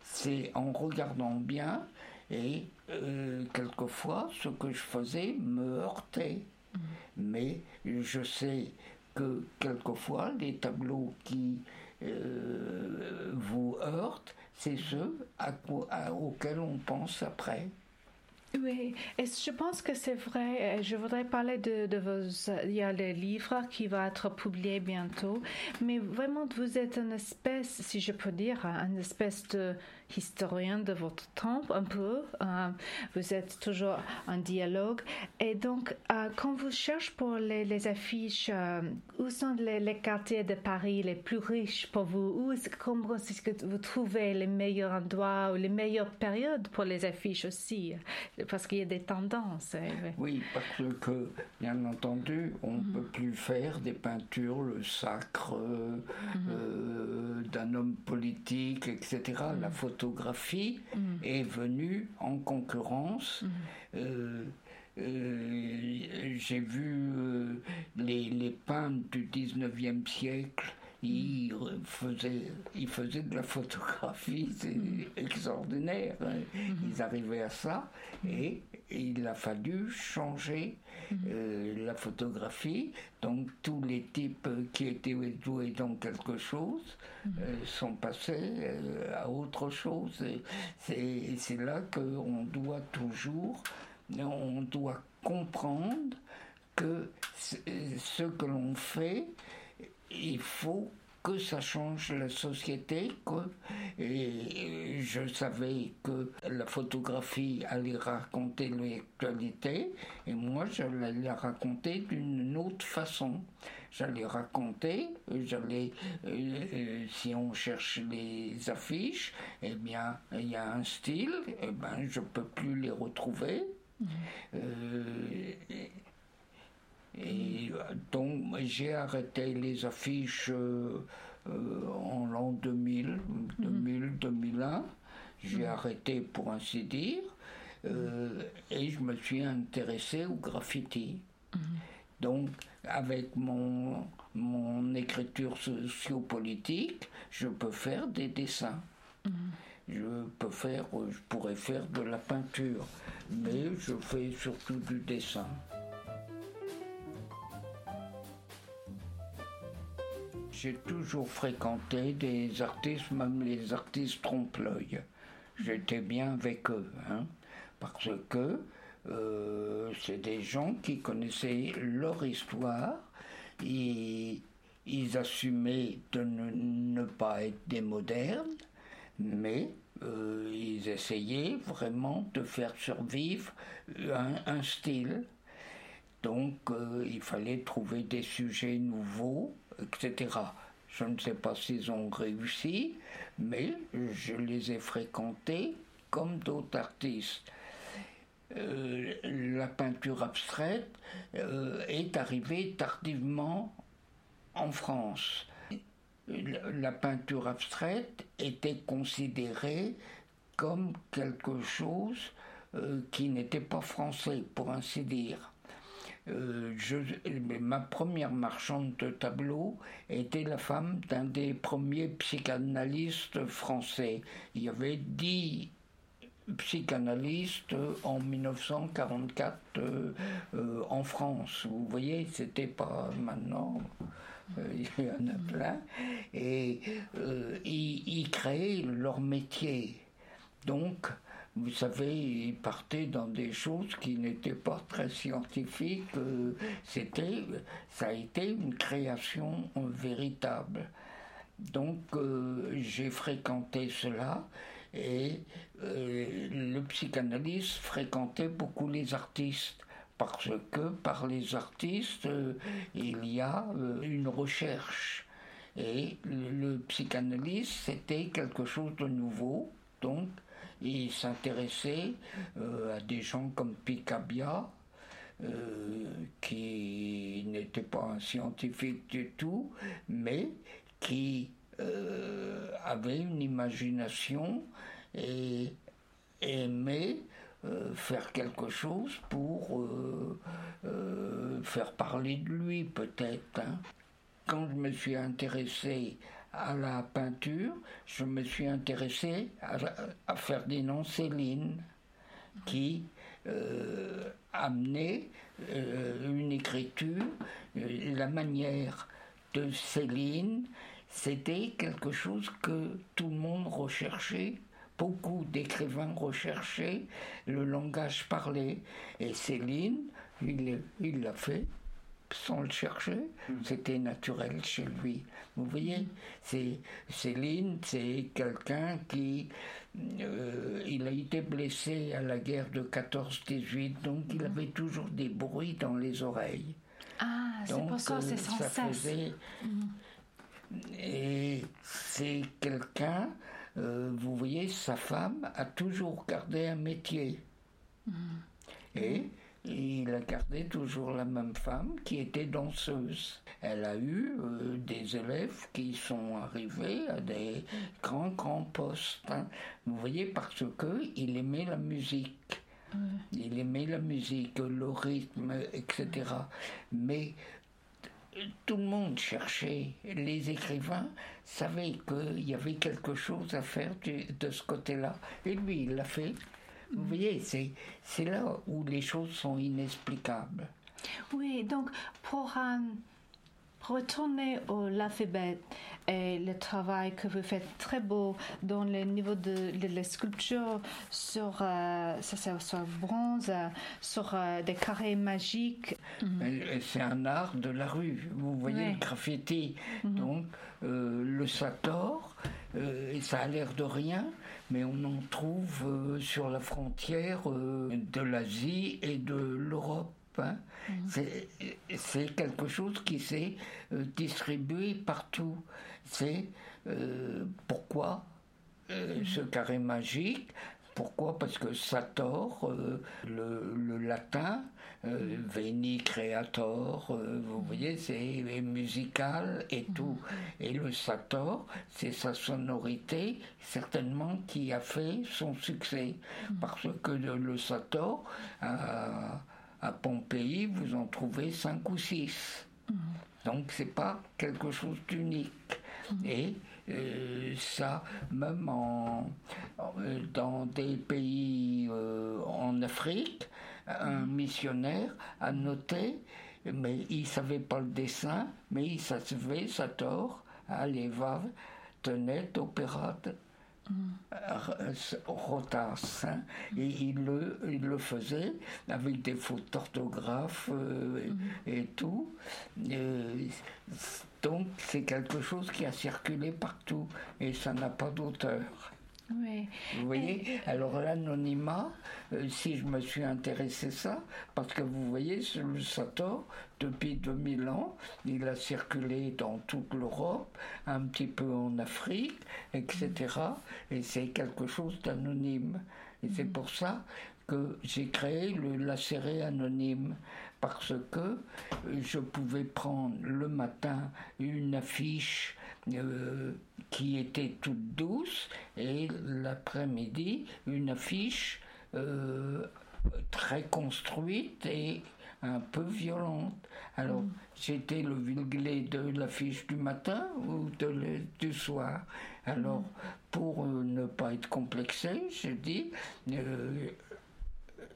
C'est en regardant bien Et euh, quelquefois, ce que je faisais me heurtait. Mm. Mais je sais que quelquefois, les tableaux qui euh, vous heurtent, c'est ceux auxquels on pense après. Oui, et je pense que c'est vrai. Je voudrais parler de, de, vos. Il y a le livre qui va être publié bientôt, mais vraiment, vous êtes une espèce, si je peux dire, une espèce de historien de votre temps, un peu. Euh, vous êtes toujours en dialogue. Et donc, euh, quand vous cherchez pour les, les affiches, euh, où sont les, les, quartiers de Paris les plus riches pour vous? Où est-ce, que vous trouvez les meilleurs endroits ou les meilleures périodes pour les affiches aussi? Parce qu'il y a des tendances. Hein, oui, parce que, bien entendu, on ne mhm. peut plus faire des peintures, le sacre mhm. d'un homme politique, etc. La photo photographie mm. est venue en concurrence. Mm. Euh, euh, j'ai vu euh, les, les, peintres du 19e siècle, ils mm. faisaient, ils faisaient de la photographie, c'est extraordinaire. Hein. Mm-hmm. Ils arrivaient à ça et il a fallu changer la photographie. Donc tous les types qui étaient doués dans quelque chose euh, sont passés euh, à autre chose. Et c'est là qu'on doit toujours, on doit comprendre que ce que l'on fait, il faut que ça change la société. Et je savais que la photographie allait raconter l'actualité et moi j'allais la raconter d'une autre façon. J'allais raconter, j'allais, euh, euh, si on cherche les affiches, eh bien il y a un style, eh ben je peux plus les retrouver. Mmh. Euh, et donc j'ai arrêté les affiches euh, euh, en l'an 2000, 2000, 2001. J'ai mhm. arrêté pour ainsi dire. Euh, et je me suis intéressé au graffiti. Mhm. Donc, avec mon, mon écriture sociopolitique, je peux faire des dessins. Mhm. Je peux faire, je pourrais faire de la peinture, mais je fais surtout du dessin. J'ai toujours fréquenté des artistes, même les artistes trompe-l'œil. J'étais bien avec eux, hein, parce que euh, c'est des gens qui connaissaient leur histoire et ils assumaient de ne, pas être des modernes, mais euh, ils essayaient vraiment de faire survivre un, style. Donc euh, il fallait trouver des sujets nouveaux etc. Je ne sais pas s'ils ont réussi, mais je les ai fréquentés comme d'autres artistes. Euh, la peinture abstraite euh, est arrivée tardivement en France. La peinture abstraite était considérée comme quelque chose euh, qui n'était pas français, pour ainsi dire. Euh, ma première marchande de tableaux était la femme d'un des premiers psychanalystes français. Il y avait dix psychanalystes en 1944 euh, euh, en France. Vous voyez, c'était pas maintenant. [laughs] il y en a plein. Et ils créaient leur métier. Donc, vous savez, il partait dans des choses qui n'étaient pas très scientifiques. Euh, c'était, ça a été une création véritable. Donc euh, j'ai fréquenté cela et euh, le psychanalyste fréquentait beaucoup les artistes parce que par les artistes il y a une recherche et le, le psychanalyste c'était quelque chose de nouveau donc il s'intéressait euh, à des gens comme Picabia, euh, qui n'était pas un scientifique du tout, mais qui euh, avait une imagination et aimait faire quelque chose pour faire parler de lui peut-être. Hein. Quand je me suis intéressé à la peinture, je me suis intéressé à, Ferdinand Céline. qui euh, amenait euh, une écriture, euh, la manière de Céline, c'était quelque chose que tout le monde recherchait. Beaucoup d'écrivains recherchaient le langage parlé. Et Céline, il l'a fait sans le chercher. Hmm. C'était naturel chez lui. Vous voyez, c'est Céline, c'est quelqu'un qui euh, il a été blessé à la guerre de 14-18, donc il hmm. avait toujours des bruits dans les oreilles. Ah, c'est pour ça, c'est sans cesse. Hmm. Et c'est quelqu'un, euh, vous voyez, sa femme a toujours gardé un métier. Et il a gardé toujours la même femme qui était danseuse. Elle a eu euh, des élèves qui sont arrivés à des grands, grands postes. Hein. Vous voyez, parce que il aimait la musique. Il aimait la musique, le rythme, etc. Mais tout le monde cherchait, les écrivains savaient qu'il y avait quelque chose à faire de ce côté-là. Et lui, il l'a fait. Vous voyez, c'est là où les choses sont inexplicables. Oui, donc pour euh, retourner au l'alphabet et le travail que vous faites très beau dans le niveau de, la sculpture sur, euh, ça, sur bronze, sur euh, des carrés magiques. C'est un art de la rue. Vous voyez le graffiti. Mhm. Donc, le sator, ça a l'air de rien, mais on en trouve euh, sur la frontière euh, de l'Asie et de l'Europe. Hein. Mhm. C'est quelque chose qui s'est euh, distribué partout. C'est pourquoi mhm. ce carré magique? Pourquoi? Parce que Sator, le, le, latin, euh, Veni Creator, euh, vous voyez, c'est musical et tout. Et le Sator, c'est sa sonorité, certainement, qui a fait son succès. Parce que le, Sator, à, à, Pompéi, vous en trouvez cinq ou six. Donc, c'est pas quelque chose d'unique. Et euh, ça, même en, dans des pays en Afrique, un missionnaire a noté, mais il savait pas le dessin, mais il savait sa tort, allez, va, tenait opérate. Rotas hein, et il le, il le faisait avec des fautes d'orthographe euh, et, tout. donc c'est quelque chose qui a circulé partout et ça n'a pas d'auteur. Oui. Vous voyez Alors l'anonymat, euh, si je me suis intéressé ça, parce que vous voyez, le Sator, depuis 2000 ans, il a circulé dans toute l'Europe, un petit peu en Afrique, etc. Et c'est quelque chose d'anonyme. Et c'est pour ça que j'ai créé le lacéré anonyme parce que je pouvais prendre le matin une affiche euh, qui était toute douce et l'après-midi une affiche euh, très construite et un peu violente. Alors, mm. j'étais le vulglé de l'affiche du matin ou de du soir. Alors, mm. pour euh, ne pas être complexé, je dis,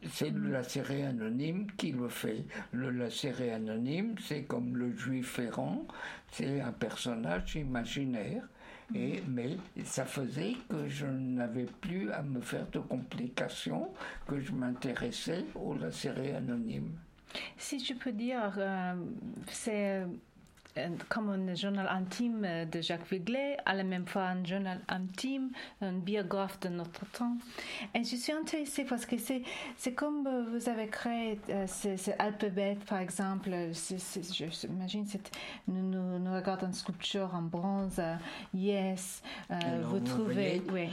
c'est le lacéré anonyme qui le fait. Le lacéré anonyme, c'est comme le juif errant, c'est un personnage imaginaire. Et, mais ça faisait que je n'avais plus à me faire de complications, que je m'intéressais au lacéré anonyme. Si je peux dire, euh, c'est comme un journal intime de Jacques Viglet, à la même fois un journal intime, un biographe de notre temps. Et je suis intéressée parce que c'est, c'est comme vous avez créé euh, ce, alphabet, par exemple. j'imagine, nous, nous, nous, regardons une sculpture en bronze, euh, yes, euh, vous, trouvez. oui.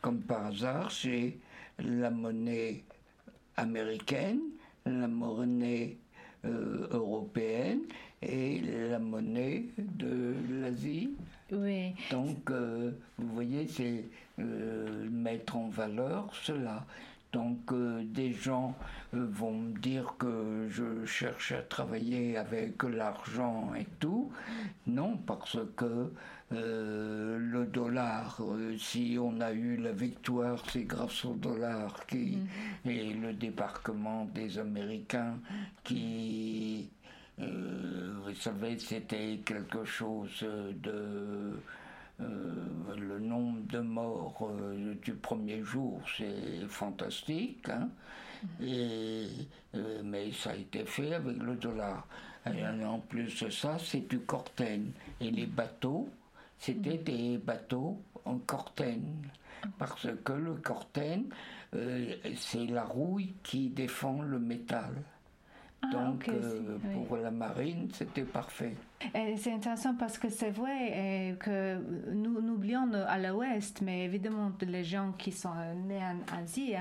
comme par hasard, c'est la monnaie américaine, la monnaie européenne et la monnaie de l'Asie. Oui. Donc, euh, vous voyez, c'est euh, mettre en valeur cela. Donc des gens vont me dire que je cherche à travailler avec l'argent et tout. Non, parce que le dollar, si on a eu la victoire, c'est grâce au dollar qui, mm. et le débarquement des Américains qui euh, vous savez, c'était quelque chose de... Euh, le nombre de morts euh, du premier jour, c'est fantastique. Hein. Mm-hmm. et, mais ça a été fait avec le dollar. Et en plus de ça, c'est du corten. Et les bateaux, c'était mm-hmm. des bateaux en corten. Parce que le corten, c'est la rouille qui défend le métal. Ah, Donc, euh, pour la marine, c'était parfait. C'est intéressant parce que c'est vrai que nous, nous oublions à l'ouest, mais évidemment, les gens qui sont nés en Asie,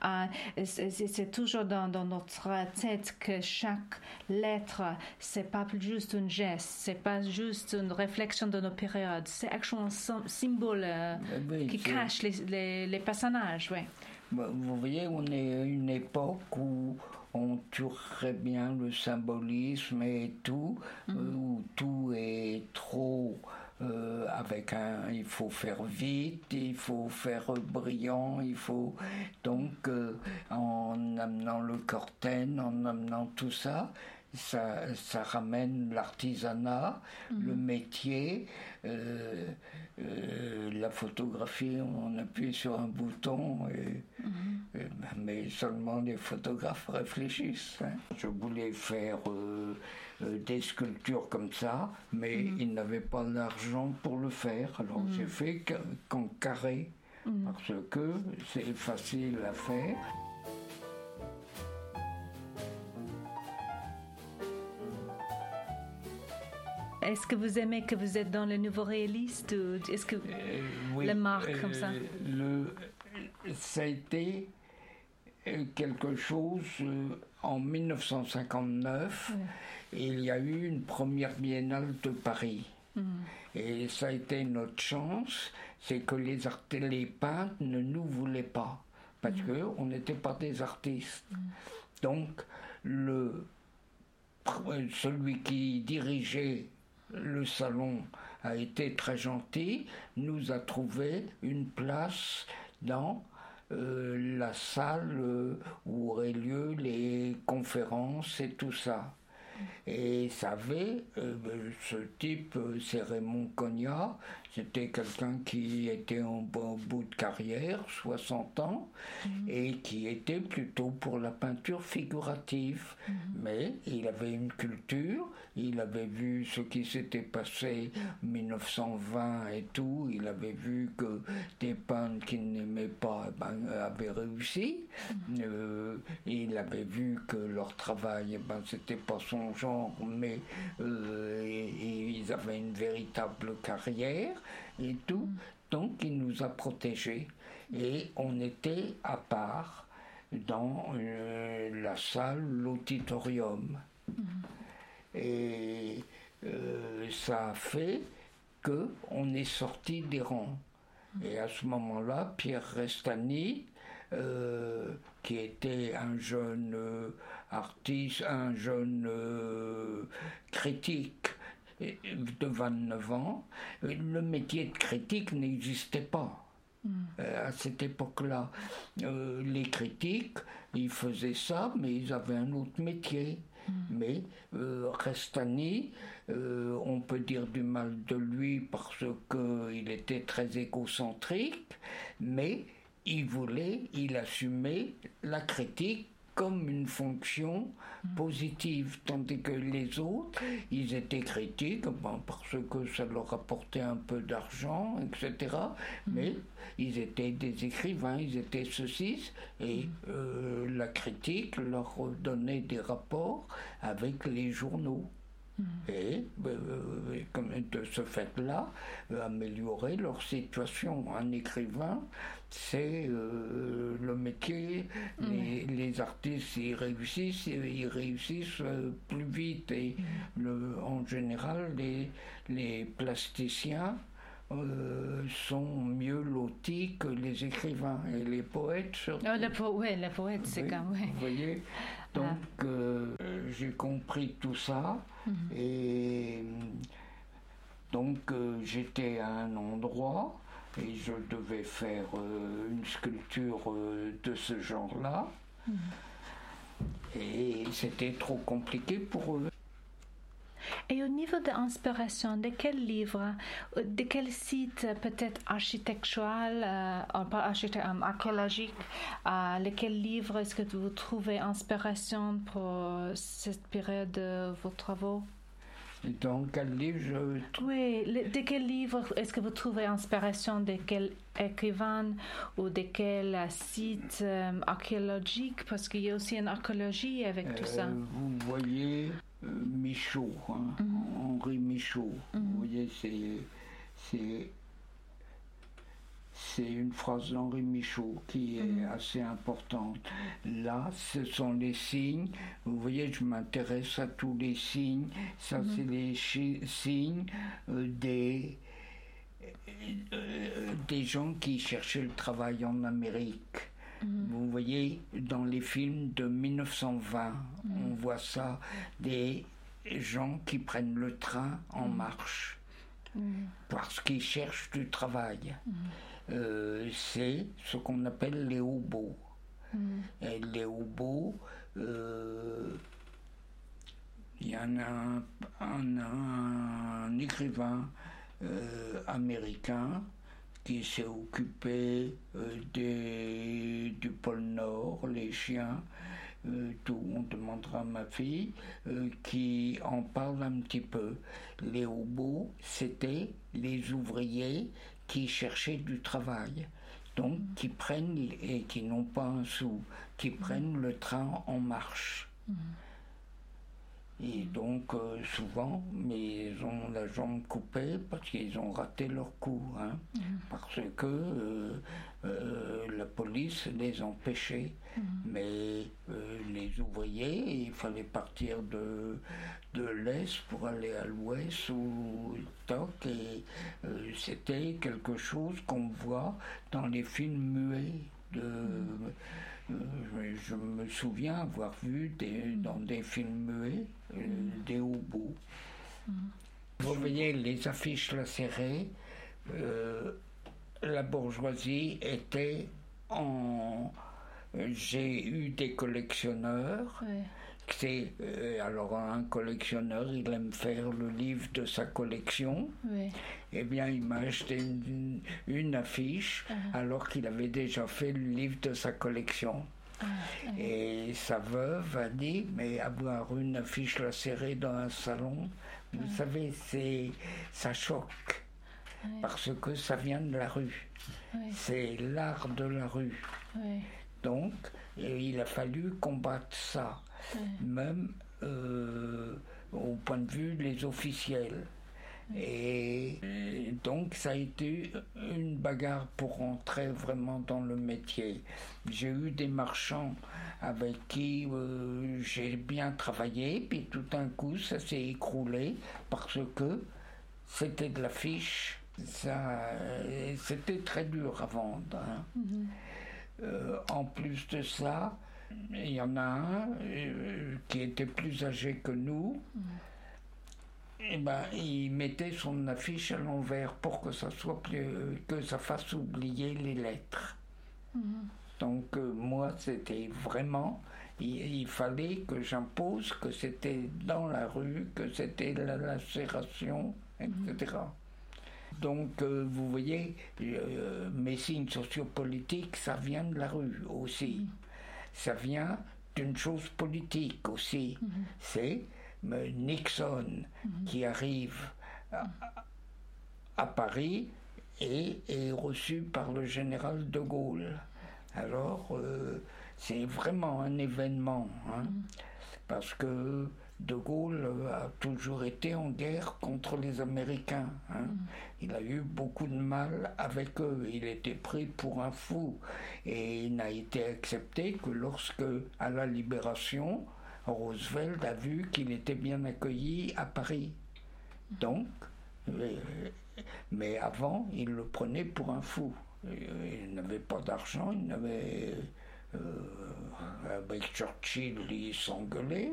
hein, c'est toujours dans, notre tête que chaque lettre, c'est pas juste un geste, c'est pas juste une réflexion de nos périodes, c'est actuellement un symbole euh, qui cache les, les, personnages. Ouais. Bah, vous voyez, on est à une époque où on tuerait bien le symbolisme et tout, mhm. euh, où tout est trop euh, avec un, il faut faire vite, il faut faire brillant, il faut donc euh, en amenant le corten, en amenant tout ça, ça, ça ramène l'artisanat, le mhm. métier, euh, euh, la photographie, on appuie sur un bouton, et, mhm. mais seulement les photographes réfléchissent. Hein. Je voulais faire euh, des sculptures comme ça, mais mhm. ils n'avaient pas l'argent pour le faire, alors j'ai fait qu'en carré, parce que c'est facile à faire. Est-ce que vous aimez que vous êtes dans le nouveau réaliste ou est-ce que euh, la marque comme ça? euh, le, Ça a été euh, quelque chose en 1959. il y a eu une première biennale de Paris. Hmm. Et ça a été notre chance, c'est que les, les peintres ne nous voulaient pas, parce hmm. qu'on n'était pas des artistes. Hmm. Donc, le, celui qui dirigeait le salon a été très gentil, nous a trouvé une place dans euh, la salle euh, où auraient lieu les conférences et tout ça. Et ça avait, euh, ce type, c'est Raymond Cogna, c'était quelqu'un qui était en bout de carrière, 60 ans, mhm. et qui était plutôt pour la peinture figurative. Mhm. Mais il avait une culture, il avait vu ce qui s'était passé en 1920 et tout, il avait vu que des peintres qu'il n'aimait pas eh ben, avaient réussi, mhm. euh, il avait vu que leur travail, eh ben, c'était pas son genre, mais euh, ils avaient une véritable carrière et tout. Donc il nous a protégés et on était à part dans euh, la salle, l'auditorium. Et euh, ça a fait que on est sorti des rangs. Et à ce moment-là, Pierre Restani, euh, qui était un jeune artiste, un jeune critique, de 29 ans, le métier de critique n'existait pas. Hmm. Euh, à cette époque-là, euh, les critiques, ils faisaient ça, mais ils avaient un autre métier. Hmm. Mais euh, Restani, on peut dire du mal de lui parce qu'il était très égocentrique, mais il voulait, il assumait la critique comme une fonction positive, tandis que les autres, ils étaient critiques parce que ça leur apportait un peu d'argent, etc. Mais ils étaient des écrivains, ils étaient ceci, et euh, la critique leur donnait des rapports avec les journaux. Et euh, comme de ce fait-là, améliorer leur situation. Un écrivain, c'est euh, le métier. Les, artistes, ils réussissent, ils réussissent euh, plus vite. Et le, en général, les, les plasticiens euh, sont mieux lotis que les écrivains et les poètes surtout. Oh, le po ouais, les poètes, c'est Oui, comme. ouais. Vous voyez Ah. Donc j'ai compris tout ça Mhm. et donc j'étais à un endroit et je devais faire euh, une sculpture euh, de ce genre-là. Mhm. Et c'était trop compliqué pour eux. Et au niveau de l'inspiration, de quel livre, euh, de quel site peut-être architectural, euh, pas architect- euh, archéologique, euh, lequel livre est-ce que vous trouvez inspiration pour cette période de vos travaux? Dans quel livre je Oui, le- de quel livre est-ce que vous trouvez inspiration, de quel écrivain ou de quel site euh, archéologique? Parce qu'il y a aussi une archéologie avec tout ça. Euh, Vous voyez euh, Michaud, hein, Henri Michaud. Vous voyez, c'est, c'est, une phrase d'Henri Michaud qui est assez importante. Là, ce sont les signes. Vous voyez, je m'intéresse à tous les signes. Ça, c'est les signes euh, des, euh, des gens qui cherchaient le travail en Amérique. Vous voyez, dans les films de 1920, on voit ça, des gens qui prennent le train en marche parce qu'ils cherchent du travail. Euh, c'est ce qu'on appelle les hobos. Et les hobos, euh, il y en a un, un- un écrivain euh, américain qui s'est occupé des- du pôle Nord, les chiens, tout, on demandera à ma fille, qui en parle un petit peu. Les hobos, c'était les ouvriers qui cherchaient du travail, donc qui prennent, et qui n'ont pas un sou, qui prennent le train en marche. Et donc, euh, souvent, mais ils ont la jambe coupée parce qu'ils ont raté leur coup. hein. Parce que euh, euh, la police les empêchait. Mais euh, les ouvriers, il fallait partir de, de l'Est pour aller à l'Ouest ou toc. Et c'était quelque chose qu'on voit dans les films muets de. Euh, je, je me souviens avoir vu des- dans des films muets euh, des hobos. Vous voyez les affiches lacérées, euh, la bourgeoisie était en. J'ai eu des collectionneurs. Ouais. Euh, alors un collectionneur, il aime faire le livre de sa collection. Oui. Eh bien, il m'a acheté une, une affiche alors qu'il avait déjà fait le livre de sa collection. Et sa veuve a dit, mais avoir une affiche lacérée dans un salon, vous savez, c'est ça choque. Parce que ça vient de la rue. Oui. C'est l'art de la rue. Oui. Donc, il a fallu combattre ça, même euh, au point de vue des officiels. Et donc, ça a été une bagarre pour rentrer vraiment dans le métier. J'ai eu des marchands avec qui euh, j'ai bien travaillé, puis tout d'un coup, ça s'est écroulé parce que c'était de la fiche. Ça, euh, c'était très dur à vendre. hein. Euh, en plus de ça, il y en a un euh, qui était plus âgé que nous. Et ben, il mettait son affiche à l'envers pour que ça soit plus, que ça fasse oublier les lettres. Donc euh, moi, c'était vraiment, il, il fallait que j'impose que c'était dans la rue, que c'était la lacération, etc. Donc, euh, vous voyez, mes signes sociopolitiques, ça vient de la rue aussi. Ça vient d'une chose politique aussi. C'est euh, Nixon qui arrive à, à Paris et est reçu par le général de Gaulle. Alors, euh, c'est vraiment un événement, hein, parce que de Gaulle euh, a toujours été en guerre contre les Américains. hein. Il a eu beaucoup de mal avec eux. Il était pris pour un fou et il n'a été accepté que lorsque, à la libération, Roosevelt a vu qu'il était bien accueilli à Paris. Donc, Mais avant, il le prenait pour un fou. Il n'avait pas d'argent, il n'avait. Euh, avec Churchill, il s'engueulait.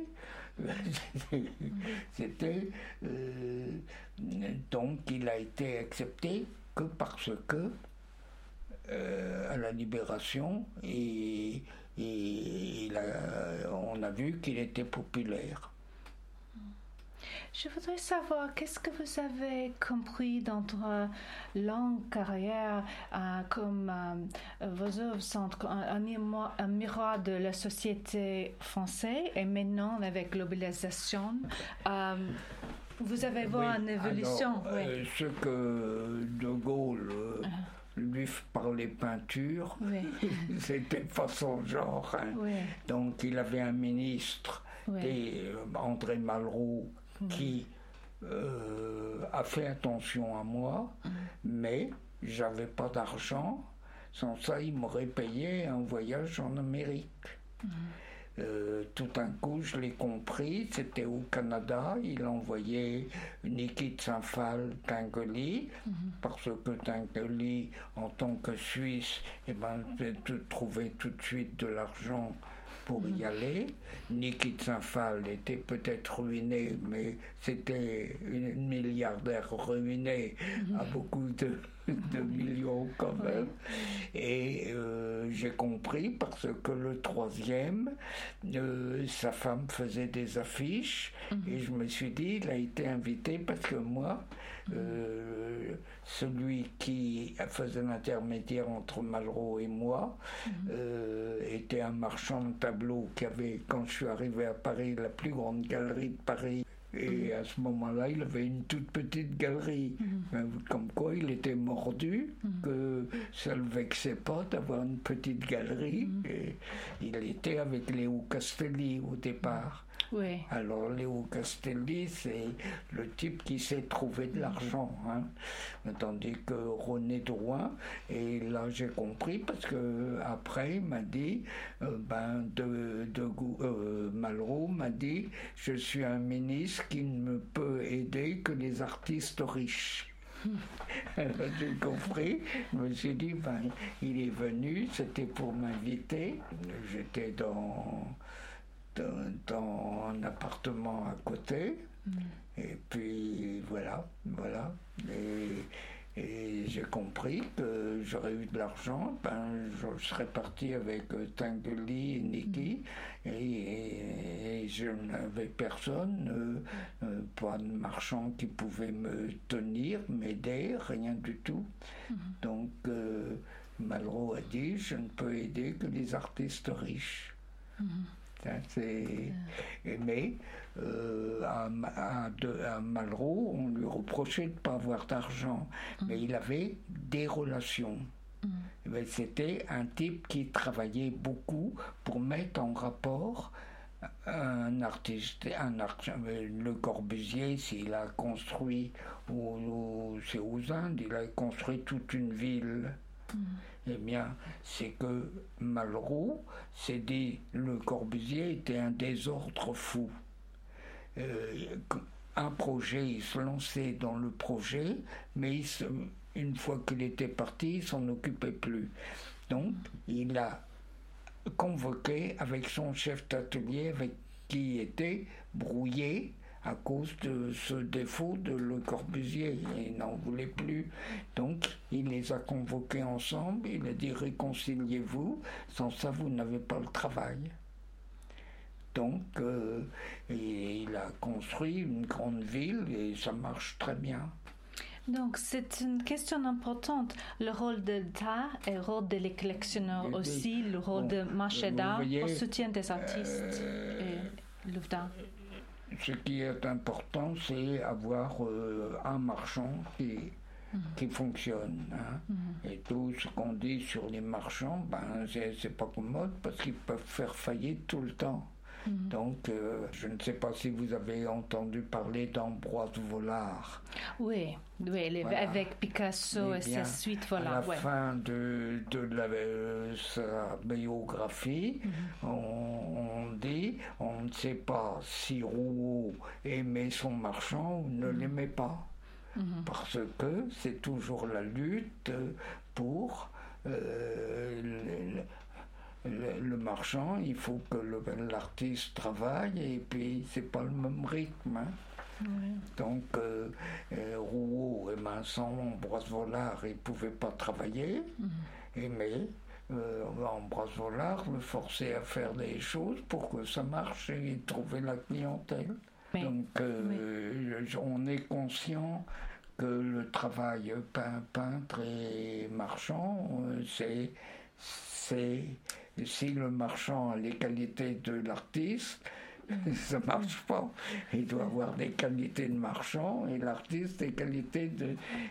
[laughs] C'était. Euh, donc, il a été accepté que parce que, euh, à la libération, et, et on a vu qu'il était populaire. Je voudrais savoir, qu'est-ce que vous avez compris dans votre longue carrière euh, comme euh, vos œuvres sont un, miroir, de la société française et maintenant avec globalisation, euh, vous avez vu une évolution. Ce que De Gaulle uh-huh. lui parlait peinture, [laughs] c'était pas son genre. Hein. Donc il avait un ministre, André Malraux, qui euh, a fait attention à moi, mais j'avais pas d'argent. Sans ça, il m'aurait payé un voyage en Amérique. Euh, tout d'un coup, je l'ai compris, c'était au Canada. Il envoyait Niki Tsinfal Tinguely, parce que Tinguely, en tant que Suisse, eh ben, trouvait tout de suite de l'argent pour y mhm. aller. Niki Tsinfal était peut-être ruiné, mais c'était une milliardaire ruinée mhm. à beaucoup de, de millions quand même. Et euh, j'ai compris parce que le troisième, euh, sa femme faisait des affiches mhm. et je me suis dit, il a été invité parce que moi, euh, celui qui faisait l'intermédiaire entre Malraux et moi était un marchand de tableaux qui avait, quand je suis arrivé à Paris, la plus grande galerie de Paris et à ce moment-là, il avait une toute petite galerie. Mhm. Comme quoi, il était mordu, mhm. que ça ne le vexait pas d'avoir une petite galerie. Mhm. Et il était avec Léo Castelli au départ. Alors Léo Castelli, c'est le type qui sait trouver de l'argent. Hein. Tandis que René Drouin, et là j'ai compris parce que après il m'a dit, euh, ben de, de euh, Malraux m'a dit, je suis un ministre qui ne me peut aider que les artistes riches. [laughs] J'ai compris. Je me suis dit, ben, il est venu, c'était pour m'inviter. J'étais dans dans un appartement à côté. Mm. Et puis voilà, voilà. Et, j'ai compris que j'aurais eu de l'argent, ben, je serais parti avec euh, Tinguely et Niki, mm. et, je n'avais personne, euh, euh, pas de marchand qui pouvait me tenir, m'aider, rien du tout. Mm. Donc Malraux a dit, je ne peux aider que les artistes riches. Hein, mais euh, à, Malraux, on lui reprochait de ne pas avoir d'argent, mm. mais il avait des relations. Mm. C'était un type qui travaillait beaucoup pour mettre en rapport un artiste, un artiste, le Corbusier, s'il a construit, c'est aux Indes, il a construit toute une ville. Mm. Eh bien, c'est que Malraux s'est dit le Corbusier était un désordre fou. Euh, un projet, il se lançait dans le projet, mais une fois qu'il était parti, il s'en occupait plus. Donc, il a convoqué avec son chef d'atelier, avec qui était brouillé, à cause de ce défaut de Le Corbusier. Il n'en voulait plus. Donc, il les a convoqués ensemble. Il a dit réconciliez-vous. Sans ça, vous n'avez pas le travail. Donc, euh, il a construit une grande ville et ça marche très bien. Donc, c'est une question importante. Le rôle de l'État et le rôle des collectionneurs aussi, le rôle de marché d'art au soutien des artistes euh, et l'œuvre ce qui est important, c'est avoir euh, un marchand qui, mhm. qui fonctionne. Hein. Mhm. Et tout ce qu'on dit sur les marchands, ben, c'est pas commode parce qu'ils peuvent faire faillite tout le temps. Mhm. Donc, euh, je ne sais pas si vous avez entendu parler d'Ambroise Vollard. Oui, oui avec Picasso et sa suite, voilà. À la fin de, de la, euh, sa biographie, mhm. on, dit on ne sait pas si Rouault aimait son marchand ou ne mhm. l'aimait pas. Parce que c'est toujours la lutte pour euh, le, marchand, il faut que l'artiste travaille et puis c'est pas le même rythme. Hein. Donc, euh, euh, Rouault et Manson, Ambroise Vollard, ils ne pouvaient pas travailler, mhm. et mais euh, Ambroise Vollard me forçait à faire des choses pour que ça marche et trouver la clientèle. Donc, euh, on est conscient que le travail peintre et marchand, c'est si le marchand a les qualités de l'artiste, [laughs] ça marche pas. Il doit avoir des qualités de marchand et l'artiste des qualités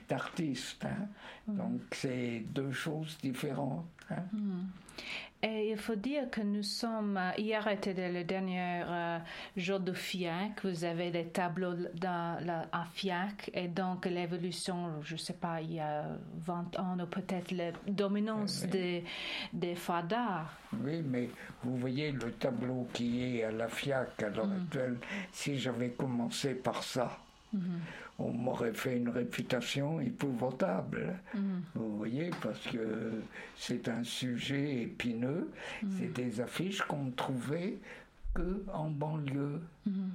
d'artiste. Hein. Donc c'est deux choses différentes. Hein. Hmm. Et il faut dire que nous sommes, euh, hier était le dernier euh, jour de FIAC, vous avez les tableaux dans la, à FIAC, et donc l'évolution, je ne sais pas, il y a 20 ans, ou peut-être la dominance des, des fadas. Oui, mais vous voyez le tableau qui est à la FIAC à l'heure mm. actuelle, si j'avais commencé par ça, mm-hmm on m'aurait fait une réputation épouvantable. Mm. Vous voyez, parce que c'est un sujet épineux. Mm. C'est des affiches qu'on ne trouvait que en banlieue. Mm.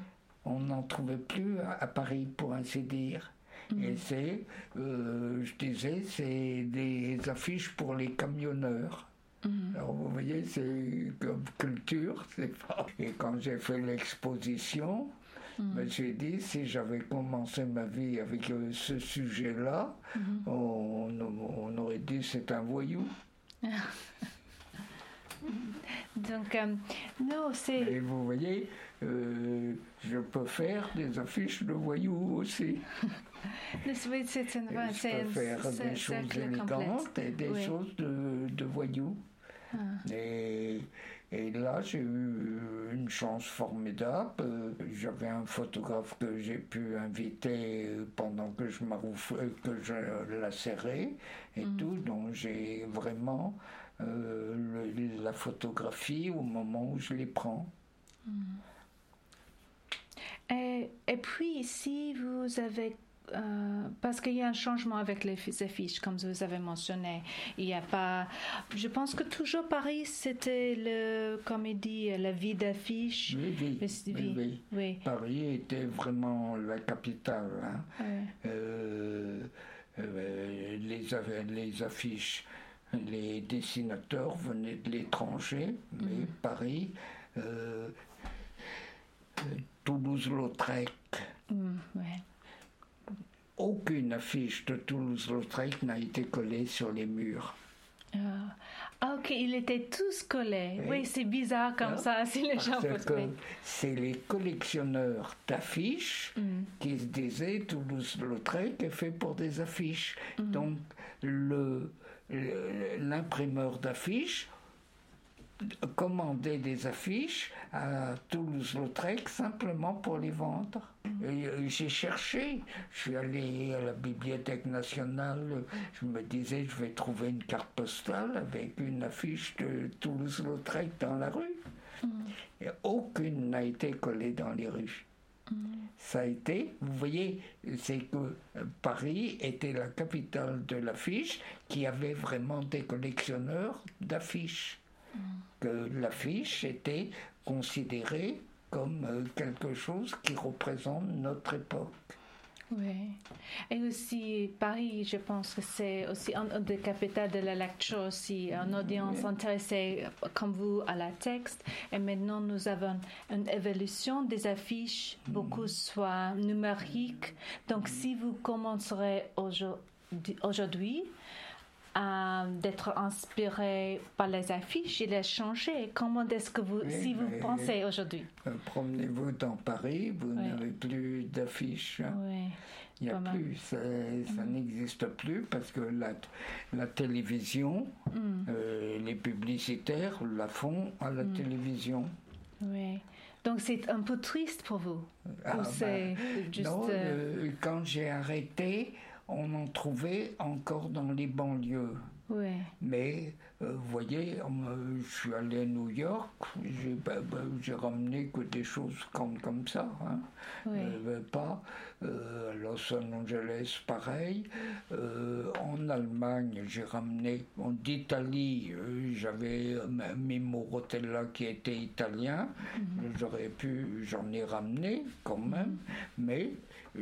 On n'en trouvait plus à, Paris, pour ainsi dire. Et c'est, euh, je disais, c'est des affiches pour les camionneurs. Alors vous voyez, c'est comme culture, c'est pas. Et quand j'ai fait l'exposition, me suis dit, si j'avais commencé ma vie avec euh, ce sujet-là, mm-hmm. on, aurait dit c'est un voyou. [laughs] Donc, euh, non, c'est. Et vous voyez, euh, je peux faire des affiches de voyous aussi. [laughs] c'est je peux faire des choses élégantes et des choses de, de voyous. Ah. Et et là, j'ai eu une chance formidable. J'avais un photographe que j'ai pu inviter pendant que je, que je la serrais et mm. tout. Donc j'ai vraiment euh, la photographie au moment où je les prends. Mm. Et, et, puis, si vous avez euh, parce qu'il y a un changement avec les affiches, comme vous avez mentionné. Il n'y a pas. Je pense que toujours Paris, c'était le, comme il dit, la vie d'affiche. Oui, oui, oui, Paris était vraiment la capitale. Hein. Euh, euh, les, les affiches, les dessinateurs venaient de l'étranger, mais mm. Paris, Toulouse-Lautrec. Mm, aucune affiche de Toulouse-Lautrec n'a été collée sur les murs. Ah. ah ok, ils étaient tous collés. Oui, c'est bizarre comme ah. ça, [laughs] si les gens C'est les collectionneurs d'affiches mm. qui se disaient Toulouse-Lautrec est fait pour des affiches. Mm. Donc, le, l'imprimeur d'affiches commander des affiches à Toulouse-Lautrec simplement pour les vendre. Euh, j'ai cherché, je suis allé à la Bibliothèque nationale, je me disais je vais trouver une carte postale avec une affiche de Toulouse-Lautrec dans la rue. Mm. Et aucune n'a été collée dans les rues. Mm. Ça a été, vous voyez, c'est que Paris était la capitale de l'affiche qui avait vraiment des collectionneurs d'affiches que l'affiche était considérée comme euh, quelque chose qui représente notre époque. Oui. Et aussi, Paris, je pense que c'est aussi un des capitales de la lecture aussi, une audience intéressée comme vous à la texte. Et maintenant, nous avons une évolution des affiches, beaucoup mm. soit numériques. Donc, si vous commencerez aujourd'hui, d'être inspiré par les affiches, il a changé. Comment est-ce que vous, si vous pensez aujourd'hui? Euh, Promenez-vous dans Paris, vous n'avez plus d'affiches. Hein. Il n'y a plus, ça, mm. n'existe plus parce que la, la télévision, mm. euh, les publicitaires la font à la mm. télévision. Oui. Donc c'est un peu triste pour vous? Ah, ben, Non, euh, quand j'ai arrêté, on en trouvait encore dans les banlieues. Ouais. Mais euh, vous voyez, euh, je suis allé à New York, j'ai bah, bah, j'ai ramené que des choses comme, comme ça. Hein. Oui. Euh, pas euh, à Los Angeles, pareil. Euh, en Allemagne, j'ai ramené. en- D'Italie, j'avais Mimo Rotella qui était italien. J'aurais pu, j'en ai ramené quand même, mais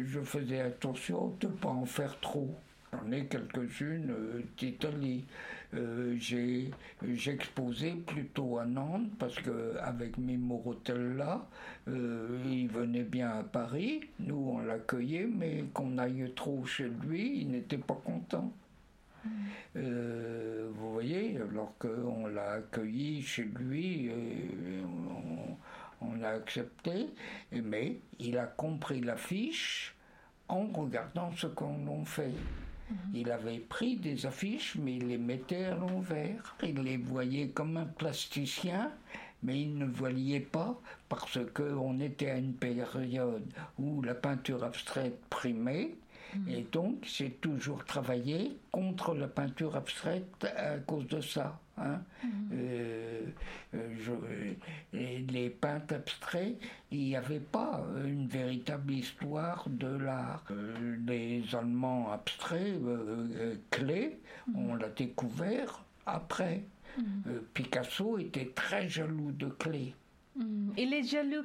je faisais attention de ne pas en faire trop. J'en ai quelques-unes euh, d'Italie. Euh, j'ai j'exposais plutôt à Nantes parce que avec Mimo Rotella, euh, il venait bien à Paris. Nous on l'accueillait, mais qu'on aille trop chez lui, il n'était pas content. Euh, vous voyez, alors qu'on l'a accueilli chez lui, on, on l'a accepté, mais il a compris l'affiche en regardant ce qu'on en fait. Il avait pris des affiches, mais il les mettait à l'envers. Il les voyait comme un plasticien, mais il ne voyait pas parce qu'on était à une période où la peinture abstraite primait. Et donc, j'ai toujours travaillé contre la peinture abstraite à cause de ça. Hein. Euh, euh, je- et les peintres abstraits, il n'y avait pas une véritable histoire de l'art. Euh, les Allemands abstraits, euh, euh, clés, on l'a découvert après. Euh, Picasso était très jaloux de Clé. Il est jaloux.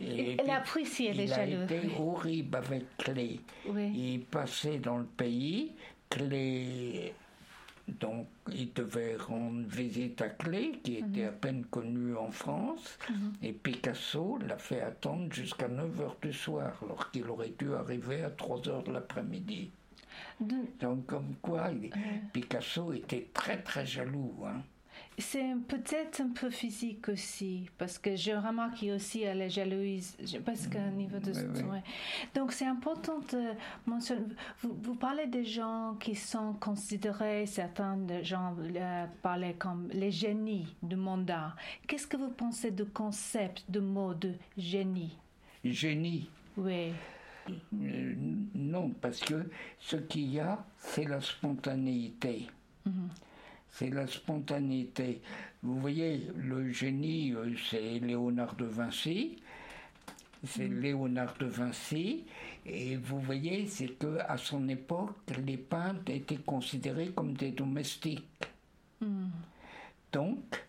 Et Elle elle est il a jaloux. été horrible avec Clé. Oui. Il passait dans le pays, Clé. Donc, il devait rendre visite à Clé, qui était à peine connu en France, et Picasso l'a fait attendre jusqu'à 9h du soir, alors qu'il aurait dû arriver à 3h de l'après-midi. Donc, comme quoi, Picasso était très très jaloux. hein. C'est peut-être un peu physique aussi, parce que je remarque aussi à la jalousie, parce qu'au niveau de... oui, oui. ouais. Donc c'est important de mentionner, vous, vous parlez des gens qui sont considérés, certains de gens euh, parlaient comme les génies du mandat. Qu'est-ce que vous pensez du concept, du mot de génie? Génie. Oui, Euh, non, parce que ce qu'il y a, c'est la spontanéité. C'est la spontanéité. Vous voyez, le génie, euh, c'est Léonard de Vinci. C'est Léonard de Vinci. Et vous voyez, c'est que à son époque, les peintres étaient considérés comme des domestiques. Donc,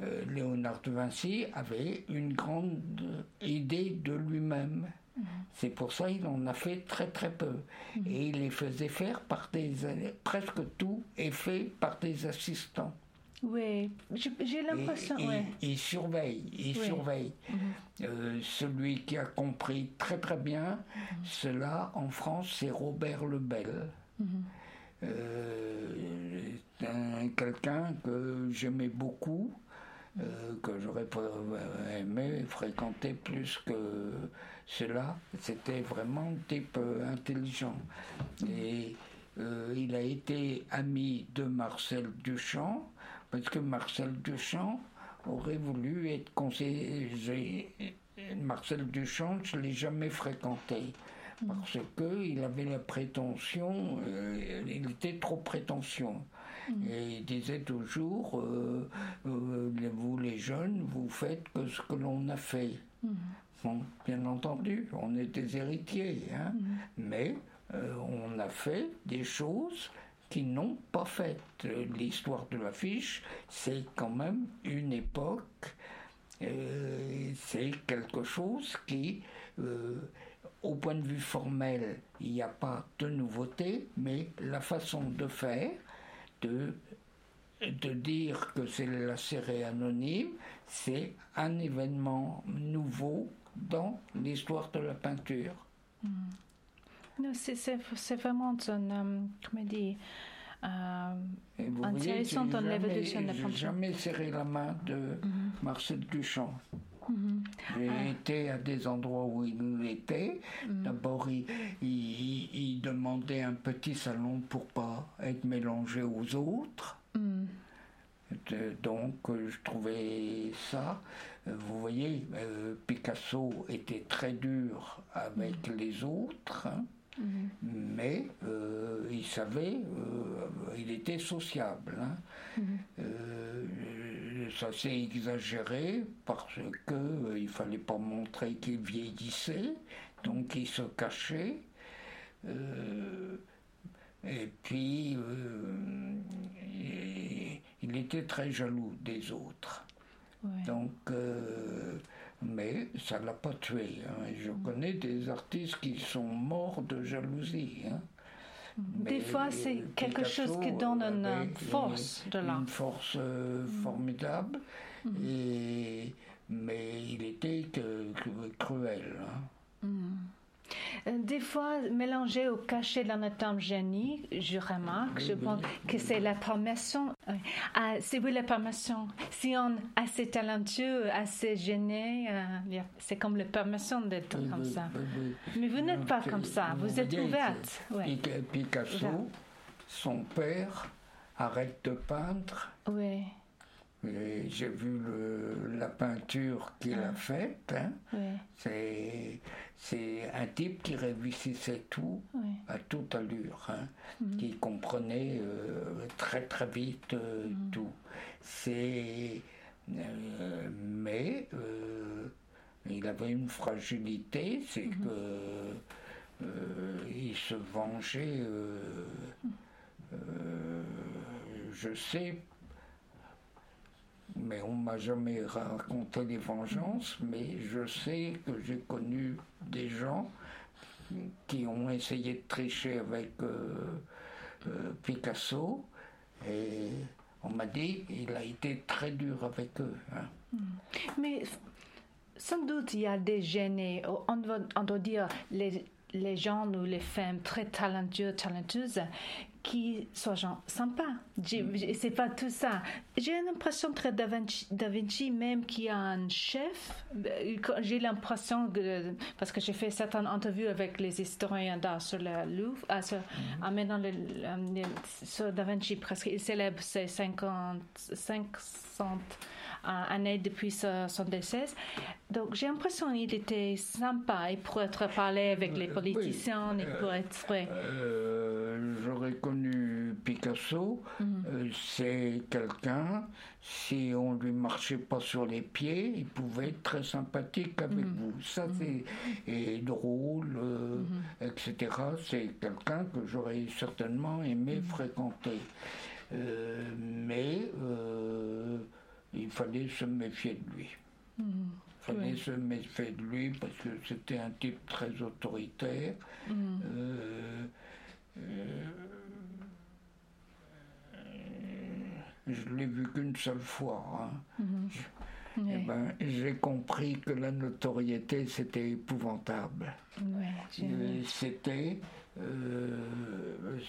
euh, Léonard de Vinci avait une grande idée de lui-même. C'est pour ça qu'il en a fait très très peu. Et il les faisait faire par des... Presque tout est fait par des assistants. oui, j'ai l'impression, ouais. Il surveille, il Oui. surveille. Euh, celui qui a compris très très bien cela en France, c'est Robert Lebel. Euh, quelqu'un que j'aimais beaucoup, euh, que j'aurais pas aimé fréquenter plus que cela. C'était vraiment un type euh, intelligent. Et euh, il a été ami de Marcel Duchamp, parce que Marcel Duchamp aurait voulu être conseiller. Marcel Duchamp, je ne l'ai jamais fréquenté. Parce qu'il avait la prétention, euh, il était trop prétentieux. Et il disait toujours, euh, euh, vous les jeunes, vous faites que ce que l'on a fait. Bon, bien entendu, on est des héritiers, hein, mais euh, on a fait des choses qui n'ont pas fait. Euh, L'histoire de l'affiche, c'est quand même une époque, c'est quelque chose qui, au point de vue formel, il n'y a pas de nouveauté, mais la façon de faire, de de dire que c'est la série anonyme, c'est un événement nouveau dans l'histoire de la peinture. Non, c'est- vraiment un, euh, comment dire, euh, Intéressant j'ai dans l'évolution de la j'ai peinture. jamais serré la main de Marcel Duchamp. J'ai été à des endroits où il était. D'abord, il, il- il demandait un petit salon pour pas être mélangé aux autres. Euh, Donc, euh, je trouvais ça. euh, Vous voyez, euh, Picasso était très dur avec les autres. hein. Mhm. Mais euh, il savait, euh, il était sociable. Hein. Mhm. Euh, ça s'est exagéré parce qu'il il fallait pas montrer qu'il vieillissait, donc il se cachait. et puis, il était très jaloux des autres. Donc, mais ça ne l'a pas tué. Hein. Je mm. connais des artistes qui sont morts de jalousie. Hein. Mm. Des fois, c'est quelque chose qui donne une force de là. Une force euh, mm. formidable. Et, mais il était cruel. Hein. Euh, des fois, mélangé au cachet d'un génie, je remarque, je pense que c'est la permission. Ah, c'est oui, la permission. Si on est assez talentueux, assez gêné, euh, c'est comme la permission d'être comme ça. Mais vous n'êtes pas comme ça, vous êtes ouverte. Picasso, son père, arrête de peindre. Oui. J'ai vu la peinture qu'il a ah. faite. Hein. C'est c'est un type qui réussissait tout à toute allure, hein, mhm. qui comprenait euh, très très vite euh, mhm. tout. C'est euh, mais il avait une fragilité, c'est mhm. que il se vengeait. je sais mais on m'a jamais raconté des vengeances, mais je sais que j'ai connu des gens qui ont essayé de tricher avec euh, euh, Picasso et on m'a dit qu'il a été très dur avec eux. Hein. Hmm. Mais sans doute il y a des gênés, on doit, on doit dire les, les gens ou les femmes très talentueuses, talentueuses qui soient gens sympas. Mm. C'est pas tout ça. J'ai l'impression très Da Vinci, da Vinci, même qui a un chef. J'ai l'impression que, parce que j'ai fait certaines interviews avec les historiens d'art sur le Louvre, ah, sur, mm. le, sur Da Vinci, presque, il célèbre ses 50, 500 année depuis son décès. Donc j'ai l'impression qu'il était sympa et pour être parlé avec les politiciens et pour être vrai. Euh, j'aurais connu Picasso, mhm. euh, c'est quelqu'un, si on lui marchait pas sur les pieds, il pouvait être très sympathique avec mhm. vous. Ça mhm. c'est et drôle, euh, etc. C'est quelqu'un que j'aurais certainement aimé fréquenter. mais il fallait se méfier de lui. Il mmh. fallait se méfier de lui parce que c'était un type très autoritaire. Mmh. Euh, euh, je l'ai vu qu'une seule fois. Hein. Mmh. Eh ben, j'ai compris que la notoriété, c'était épouvantable. c'était. Euh,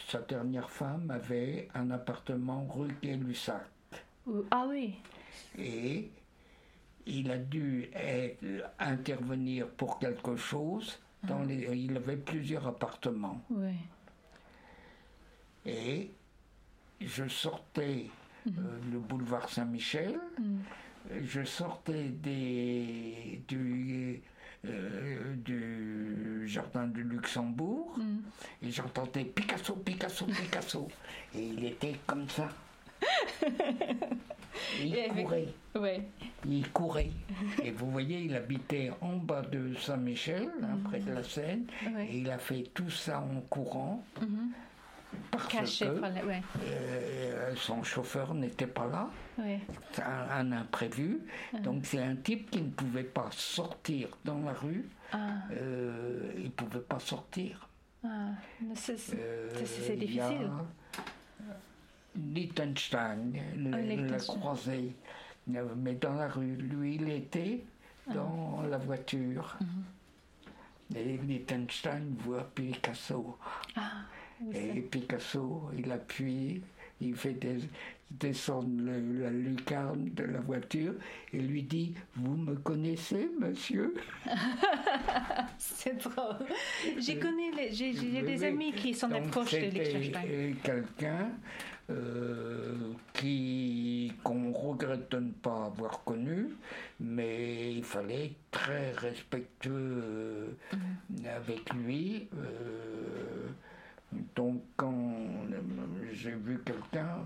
sa dernière femme avait un appartement rue Gay-Lussac. Ah oui et il a dû intervenir pour quelque chose. Dans ah. les, il avait plusieurs appartements. Et je sortais mhm. euh, le boulevard Saint-Michel, mhm. je sortais des, du, euh, du jardin de Luxembourg mhm. et j'entendais Picasso, Picasso, Picasso. et il était comme ça. [laughs] il courait. Il courait. Et vous voyez, il habitait en bas de Saint-Michel, hein, près de la Seine, et il a fait tout ça en courant. Mhm. Parce que euh, son chauffeur n'était pas là, un, imprévu. Ah. Donc c'est un type qui ne pouvait pas sortir dans la rue. Ah. Euh, il ne pouvait pas sortir. Ah. C'est euh, difficile. Liechtenstein, le, la croisée, mais dans la rue. Lui, il était dans la voiture. Mhm. Et Liechtenstein voit Picasso. Ah, et Picasso, il appuie il fait descendre la lucarne de la voiture et lui dit Vous me connaissez, monsieur? [laughs] C'est drôle. J'ai connu, j'ai des amis qui sont des proches de Liechtenstein. quelqu'un euh, qui qu'on regrette de ne pas avoir connu, mais il fallait être très respectueux euh, avec lui. Euh, donc quand j'ai vu quelqu'un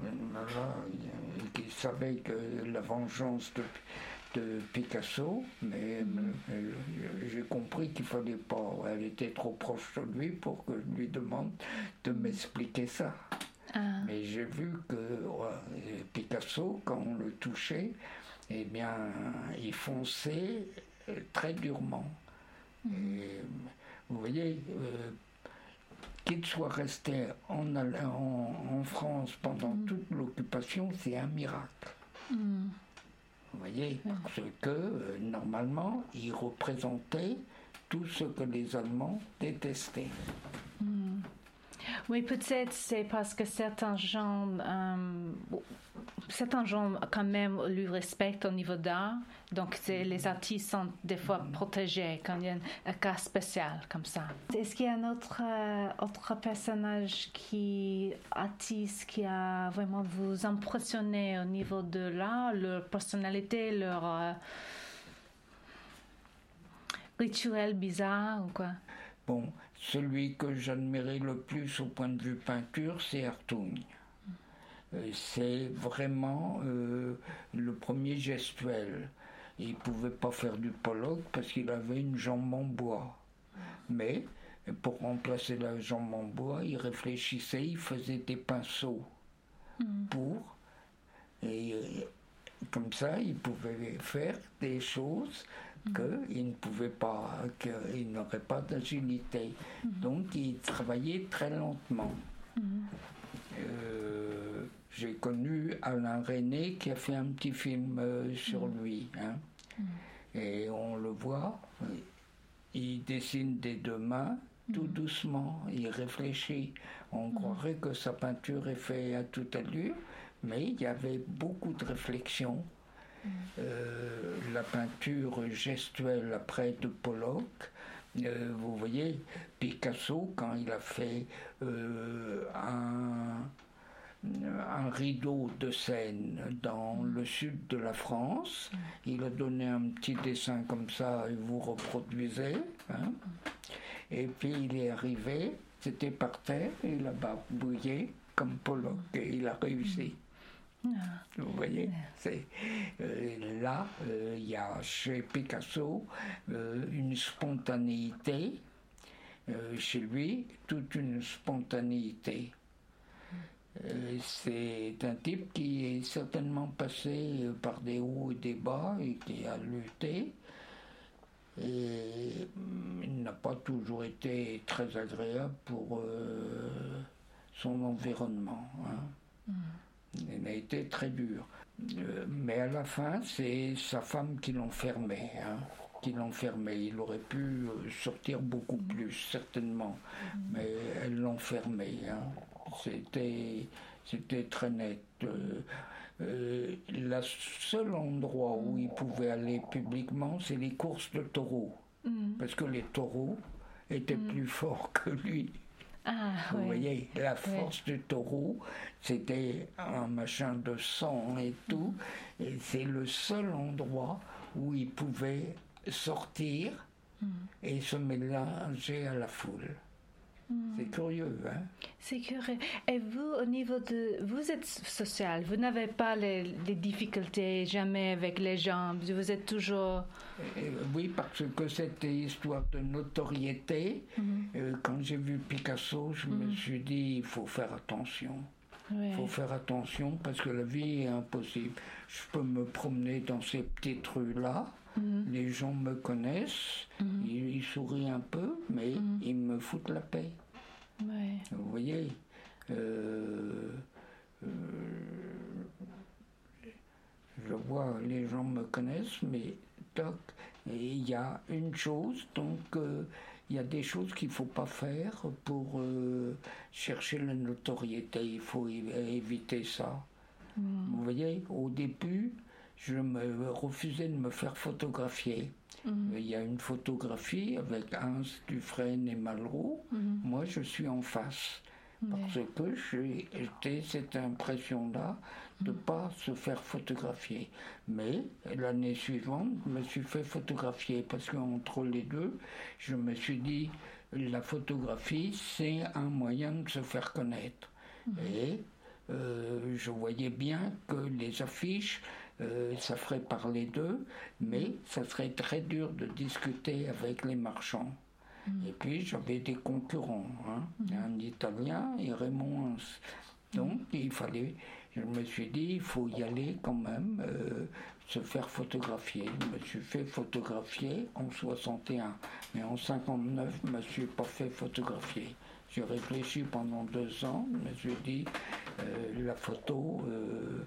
qui savait que la vengeance de, de Picasso, mais mm-hmm. j'ai compris qu'il fallait pas, elle était trop proche de lui pour que je lui demande de m'expliquer ça. Ah. Mais j'ai vu que Picasso, quand on le touchait, eh bien, il fonçait euh, très durement. Mm. vous voyez, euh, qu'il soit resté en, en, France pendant mm. toute l'occupation, c'est un miracle. Mm. Vous voyez, parce que euh, normalement, il représentait tout ce que les Allemands détestaient. Oui, peut-être c'est parce que certains gens, euh, certains gens quand même lui respectent au niveau d'art. Donc les artistes sont des fois protégés quand il y a un, cas spécial comme ça. Est-ce qu'il y a un autre, euh, autre personnage qui, artiste, qui a vraiment vous impressionné au niveau de l'art, leur personnalité, leur euh, rituel bizarre ou quoi? Bon, celui que j'admirais le plus au point de vue peinture, c'est Hartung. Euh, c'est vraiment euh, le premier gestuel. Il ne pouvait pas faire du Pollock parce qu'il avait une jambe en bois. Mais pour remplacer la jambe en bois, il réfléchissait, il faisait des pinceaux mm. pour. Et comme ça, il pouvait faire des choses qu'il ne pouvait pas, qu'il n'aurait pas d'agilité. Mhm. Donc il travaillait très lentement. Mhm. Euh, j'ai connu Alain René qui a fait un petit film euh, sur lui. Hein. Et on le voit, il dessine des deux mains, tout doucement, il réfléchit. On croirait que sa peinture est faite à toute allure, mais il y avait beaucoup de réflexion. Euh, la peinture gestuelle après de Pollock. Euh, vous voyez, Picasso, quand il a fait euh, un, un, rideau de scène dans le sud de la France, il a donné un petit dessin comme ça et vous reproduisez. Hein. Et puis il est arrivé, c'était par terre, il a barbouillé comme Pollock et il a réussi. Vous voyez, c'est euh, là, euh, il y a chez Picasso euh, une spontanéité, chez lui toute une spontanéité. c'est un type qui est certainement passé par des hauts et des bas et qui a lutté. Et mm, il n'a pas toujours été très agréable pour son environnement. Hein. Mm. Il a été très dur. Euh, mais à la fin, c'est sa femme qui l'enfermait. Hein, qui l'enfermait. Il aurait pu euh, sortir beaucoup plus, certainement. Mais elle l'enfermait. Hein. C'était, c'était très net. Euh, le seul endroit où il pouvait aller publiquement, c'est les courses de taureaux. Mm. Parce que les taureaux étaient mm. plus forts que lui. Ah, Vous voyez, la force du taureau, c'était un machin de sang et tout. Et c'est le seul endroit où il pouvait sortir hmm. et se mélanger à la foule. Hmm. C'est curieux, hein? C'est curieux. Et vous, au niveau de... Vous êtes social, vous n'avez pas les, difficultés jamais avec les gens, vous êtes toujours... oui, parce que cette histoire de notoriété, hmm. euh, quand j'ai vu Picasso, je me hmm. suis dit, il faut faire attention. Il faut faire attention parce que la vie est impossible. Je peux me promener dans ces petites rues-là, Mhm. Les gens me connaissent, mhm. ils, sourient un peu, mais mhm. ils me foutent la paix. Vous voyez euh, euh, Je vois, les gens me connaissent, mais toc, il y a une chose, donc euh, il y a des choses qu'il ne faut pas faire pour chercher la notoriété. Il faut éviter ça. Vous voyez, au début, je me refusais de me faire photographier. Mm. Il y a une photographie avec Hans Dufresne et Malraux. Mm. Moi, je suis en face. Parce que j'ai cette impression-là de ne pas se faire photographier. Mais l'année suivante, je me suis fait photographier parce qu'entre les deux, je me suis dit, la photographie, c'est un moyen de se faire connaître. Mhm. Et euh, je voyais bien que les affiches, euh, ça ferait parler d'eux, mais ça serait très dur de discuter avec les marchands. Mhm. Et puis j'avais des concurrents, hein, mhm. un Italien et Raymond Hans. Donc il fallait je me suis dit, il faut y aller quand même, euh, se faire photographier. Je me suis fait photographier en 61, mais en 59, je ne me suis pas fait photographier. J'ai réfléchi pendant deux ans, je me suis dit, euh, la photo, euh,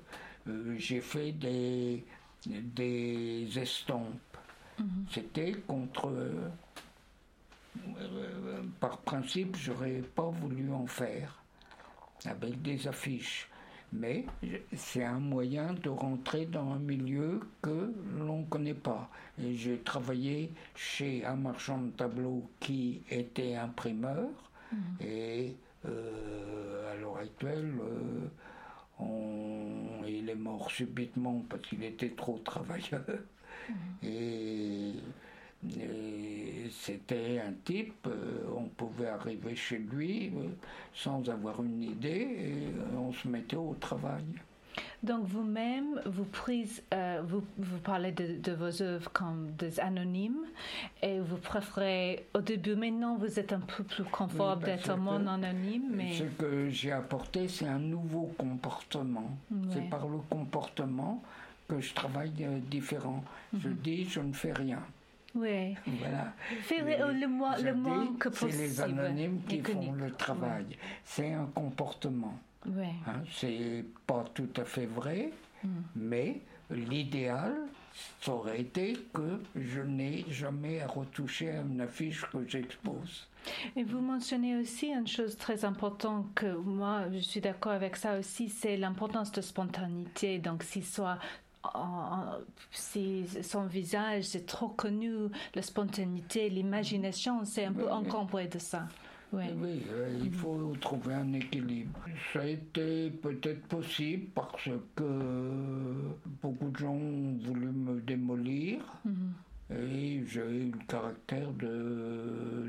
j'ai fait des, des estampes. Mhm. C'était contre par principe, j'aurais pas voulu en faire avec des affiches mais c'est un moyen de rentrer dans un milieu que l'on ne connaît pas. Et j'ai travaillé chez un marchand de tableaux qui était imprimeur, mhm. et euh, à l'heure actuelle, euh, il est mort subitement parce qu'il était trop travailleur. Mhm. Et c'était un type, euh, on pouvait arriver chez lui euh, sans avoir une idée et on se mettait au travail. Donc vous-même, vous, vous, vous, parlez de, vos œuvres comme des anonymes et vous préférez, au début, maintenant vous êtes un peu plus confortable d'être un monde anonyme. Mais... Ce que j'ai apporté, c'est un nouveau comportement. C'est par le comportement que je travaille différent. Je mhm. dis, je ne fais rien. Oui. Voilà. Faire le, moins, le moins que possible. C'est les anonymes qui font le travail. C'est un comportement. Oui. Hein, c'est pas tout à fait vrai, hmm. mais l'idéal, ça aurait été que je n'ai jamais à retoucher à une affiche que j'expose. Et vous mentionnez aussi une chose très importante que moi, je suis d'accord avec ça aussi, c'est l'importance de spontanéité. Donc, si soit si son visage c'est trop connu, la spontanéité, l'imagination, c'est un peu encombré de ça. Oui, euh, il faut trouver un équilibre. Ça a été peut-être possible parce que beaucoup de gens ont voulu me démolir. Mhm. Et j'ai eu le caractère de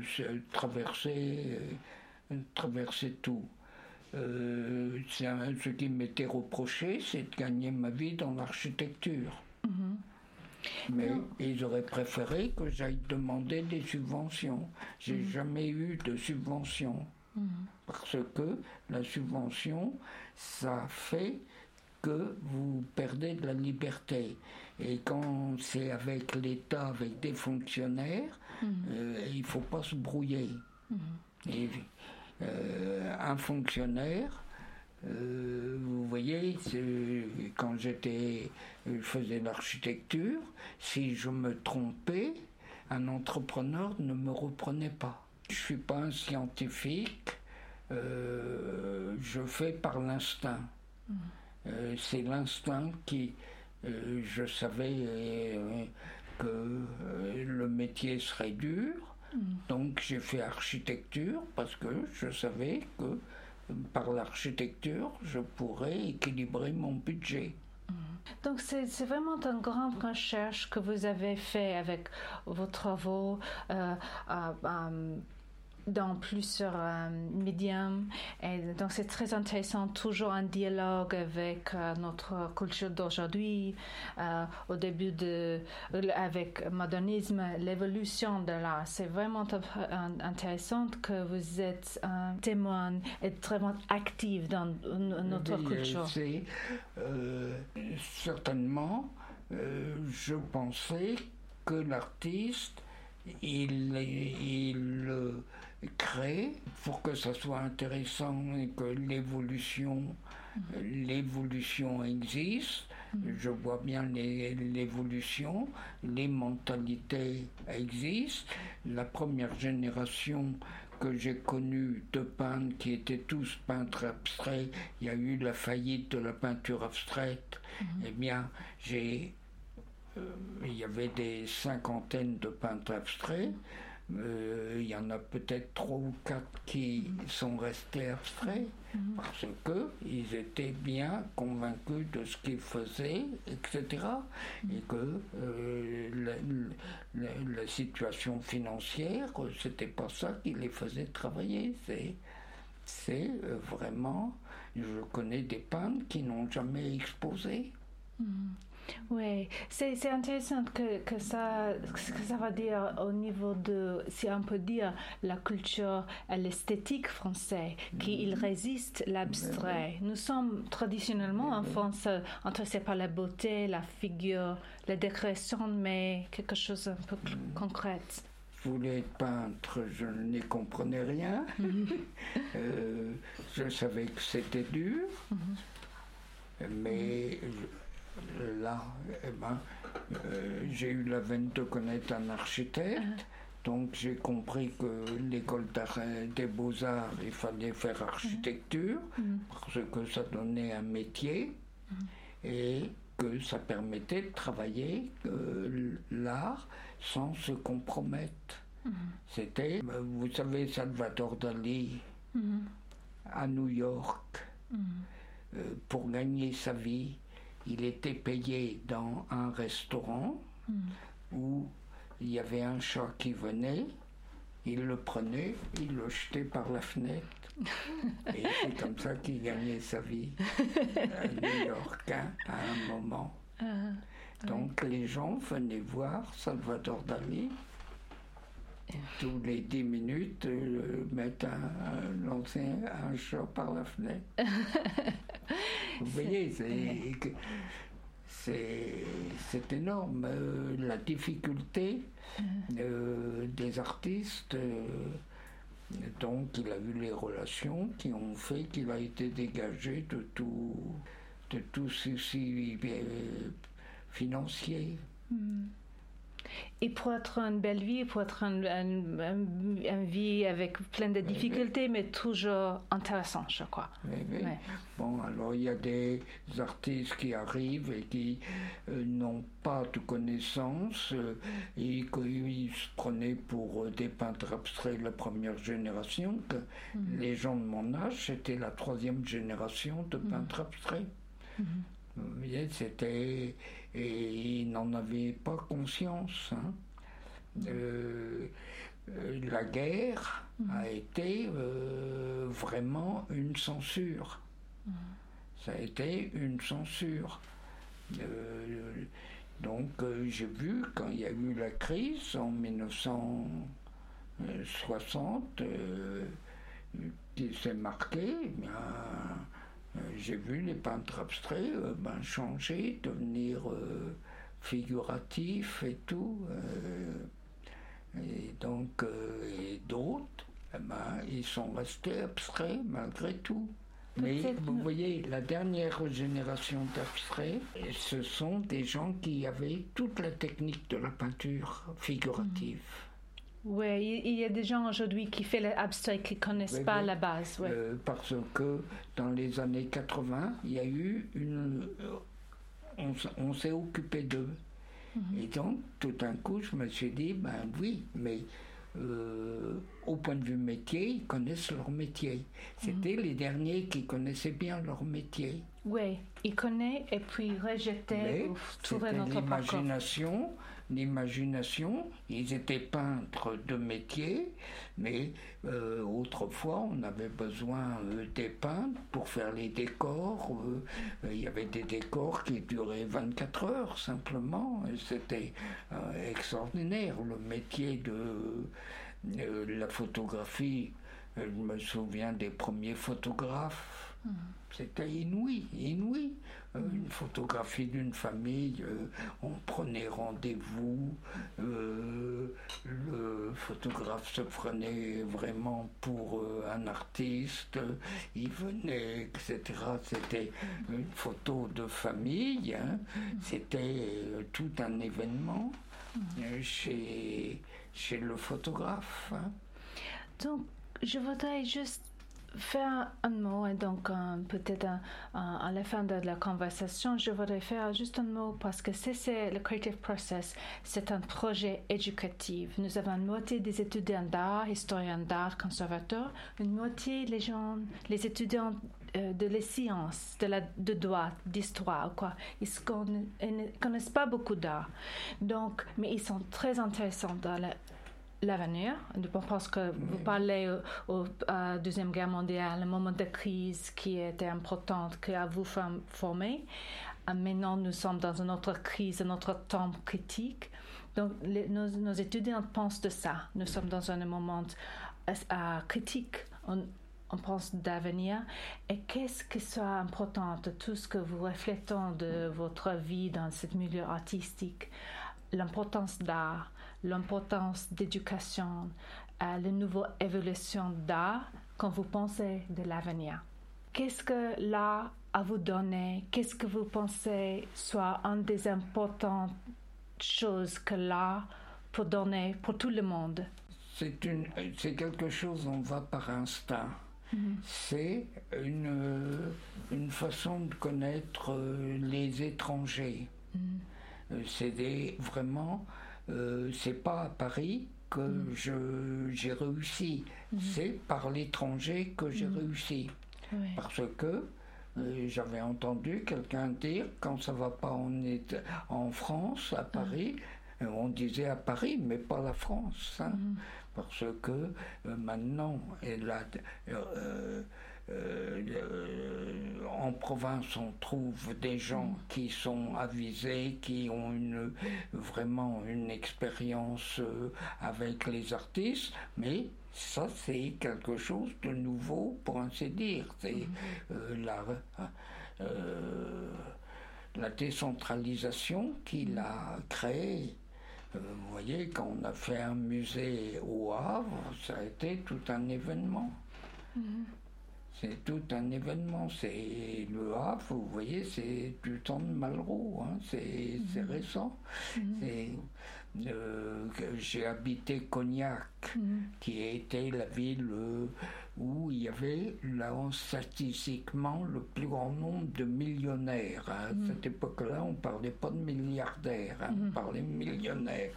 traverser, traverser tout. Euh, ce qui m'était reproché, c'est de gagner ma vie dans l'architecture. Mhm. Mais ils auraient préféré que j'aille demander des subventions. J'ai mhm. jamais eu de subvention. Mhm. Parce que la subvention, ça fait que vous perdez de la liberté. Et quand c'est avec l'État, avec des fonctionnaires, euh, il ne faut pas se brouiller. Et euh, un fonctionnaire. Euh, vous voyez, quand j'étais, je faisais l'architecture, si je me trompais, un entrepreneur ne me reprenait pas. Je suis pas un scientifique, euh, je fais par l'instinct. Mmh. c'est l'instinct qui, je savais que le métier serait dur, donc j'ai fait architecture parce que je savais que par l'architecture, je pourrais équilibrer mon budget. Donc c'est vraiment une grande recherche que vous avez fait avec vos travaux. Euh, dans plusieurs euh, médiums. Et donc c'est très intéressant, toujours un dialogue avec euh, notre culture d'aujourd'hui, euh, au début de, avec modernisme, l'évolution de l'art. C'est vraiment intéressant que vous êtes un témoin et vraiment actif dans notre culture. certainement, je pensais que l'artiste, il, il créer pour que ça soit intéressant et que l'évolution l'évolution existe. Je vois bien l'évolution, les mentalités existent. La première génération que j'ai connue de peintres qui étaient tous peintres abstraits, il y a eu la faillite de la peinture abstraite. Mhm. Eh bien, j'ai, euh, il y avait des cinquantaines de peintres abstraits. Euh, il y en a peut-être trois ou quatre qui sont restés abstraits mhm. parce qu'ils étaient bien convaincus de ce qu'ils faisaient, etc. Et que euh, la, situation financière, c'était pas ça qui les faisait travailler. C'est, c'est euh, vraiment, je connais des peintres qui n'ont jamais exposé. Mhm. Oui, c'est intéressant que, que, ça, que ça va dire au niveau de, si on peut dire, la culture, l'esthétique française, qui il mhm. résiste l'abstrait. Nous sommes traditionnellement en France intéressés par la beauté, la figure, la décoration, mais quelque chose un peu mhm. concret. Voulais être peintre, je n'y comprenais rien. Mhm. [laughs] Euh, je savais que c'était dur, là, eh ben, euh, j'ai eu la veine de connaître un architecte. Donc j'ai compris que l'école des beaux-arts, il fallait faire architecture, mm. Mm. parce que ça donnait un métier mm. et que ça permettait de travailler l'art sans se compromettre. C'était, vous savez, Salvador Dali à New York, euh, pour gagner sa vie, il était payé dans un restaurant hmm. où il y avait un chat qui venait, il le prenait, il le jetait par la fenêtre. Et [laughs] c'est comme ça qu'il gagnait sa vie à New York hein, à un moment. Ah, Donc les gens venaient voir Salvador Dali tous les dix minutes, euh, mettre un, lancer un chat par la fenêtre. [laughs] Vous voyez, c'est énorme. Euh, la difficulté euh, des artistes. donc, il a vu les relations qui ont fait qu'il a été dégagé de tout, de tout souci financier. Mm. Et pour être une belle vie, pour être une, une, vie avec plein de difficultés, mais toujours intéressant, je crois. Bon, alors il y a des artistes qui arrivent et qui euh, n'ont pas de connaissances euh, et qui se prenaient pour euh, des peintres abstraits de la première génération. Que mhm. Les gens de mon âge, c'était la troisième génération de mhm. peintres abstraits. Mhm. Vous voyez, c'était et ils n'en avaient pas conscience. Hein. Euh, euh, la guerre a mhm. été euh, vraiment une censure. Mhm. Ça a été une censure. donc j'ai vu quand il y a eu la crise en 1960 qui s'est marqué, eh bien, euh, j'ai vu les peintres abstraits euh, ben, changer, devenir euh, figuratifs et tout. et donc, et d'autres, eh ben, ils sont restés abstraits malgré tout. Mais vous voyez, la dernière génération d'abstraits, ce sont des gens qui avaient toute la technique de la peinture figurative. Oui, il y a des gens aujourd'hui qui font l'abstrait qui ne connaissent pas la base. Euh, parce que dans les années 80, il y a eu une. Euh, on, s'est occupé d'eux. Mhm. Et donc, tout d'un coup, je me suis dit, ben oui, mais euh, au point de vue métier, ils connaissent leur métier. C'était mhm. les derniers qui connaissaient bien leur métier. Oui, ils connaissaient et puis rejetaient ou trouvaient notre l'imagination l'imagination. Ils étaient peintres de métier, mais euh, autrefois on avait besoin euh, des peintres pour faire les décors. Euh, il y avait des décors qui duraient 24 heures simplement. C'était extraordinaire. Le métier de la photographie Je me souviens des premiers photographes. Mhm. C'était inouï, inouï. Euh, une photographie d'une famille, euh, on prenait rendez-vous, euh, le photographe se prenait vraiment pour un artiste, il venait, etc. C'était une photo de famille, hein. c'était tout un événement chez, chez le photographe. Hein. Donc, je voudrais juste faire un mot et donc euh, peut-être à la fin de la conversation, je voudrais faire juste un mot parce que c'est le Creative Process, c'est un projet éducatif. Nous avons une moitié des étudiants d'art, historiens d'art, conservateurs, une moitié les gens, les étudiants euh, de les sciences, de, la, de droit, d'histoire, quoi. Ils ne connaissent pas beaucoup d'art. Donc, mais ils sont très intéressants dans la, l'avenir. Je pense que vous parlez au, Deuxième Guerre mondiale, un moment de crise qui était important, qui a vous formé. Euh, maintenant, nous sommes dans une autre crise, un autre temps critique. Donc, nos, étudiants pensent de ça. Nous sommes dans un moment euh, critique. On, pense d'avenir et qu'est-ce qui soit important de tout ce que vous reflétez de votre vie dans ce milieu artistique, l'importance d'art, l'importance d'éducation, à la nouvelle évolution d'art quand vous pensez de l'avenir. Qu'est-ce que l'art a vous donné? Qu'est-ce que vous pensez soit une des importantes choses que l'art peut donner pour tout le monde? C'est quelque chose, on va par instinct. Mm-hmm. C'est une, une façon de connaître euh, les étrangers. Mm-hmm. Euh, c'est vraiment euh, c'est pas à Paris que mm. j'ai réussi, mm. c'est par l'étranger que j'ai mm. réussi. Parce que euh, j'avais entendu quelqu'un dire quand ça va pas en, en France, à Paris, euh, on disait à Paris, mais pas la France. Hein. parce que maintenant, elle a, euh, euh, en province, on trouve des gens mm. qui sont avisés, qui ont une, vraiment une expérience euh, avec les artistes, mais ça, c'est quelque chose de nouveau, pour ainsi dire. C'est mm. la, la décentralisation qu'il a créée. vous voyez, quand on a fait un musée au Havre, ça a été tout un événement. Mm. C'est tout un événement. C'est le Havre, vous voyez, c'est du temps de Malraux. Hein. C'est mhm. récent. Mhm. Euh, j'ai habité Cognac, mhm. qui était la ville euh, où il y avait là, statistiquement le plus grand nombre de millionnaires. À cette époque-là, on ne parlait pas de milliardaires, hein. on parlait de millionnaires.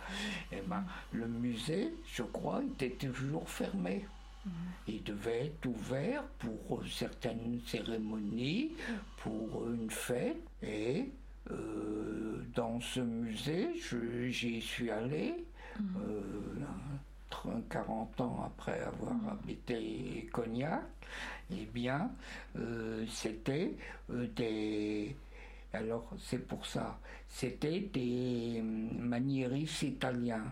Et eh ben, le musée, je crois, était toujours fermé. Il devait être ouvert pour certaines cérémonies, pour une fête. Et euh, dans ce musée, j'y suis allé. 40 euh, ans après avoir habité Cognac, eh bien, euh, c'était des. Alors, c'est pour ça, c'était des maniéristes italiens.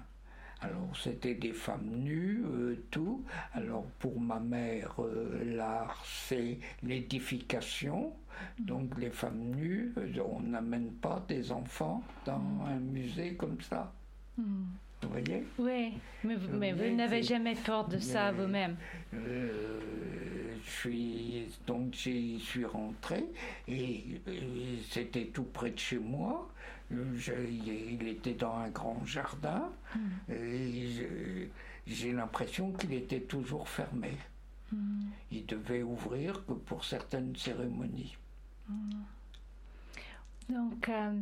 Alors c'était des femmes nues, euh, tout. Alors pour ma mère, euh, l'art c'est l'édification. Donc les femmes nues, euh, on n'amène pas des enfants dans un musée comme ça. Hmm. Vous voyez? Oui, mais, vous n'avez jamais peur de ça vous-même. je suis donc j'y suis rentré et c'était tout près de chez moi il était dans un grand jardin hmm. et j'ai l'impression qu'il était toujours fermé. Hmm. Il devait ouvrir que pour certaines cérémonies. Hmm. Donc, euh,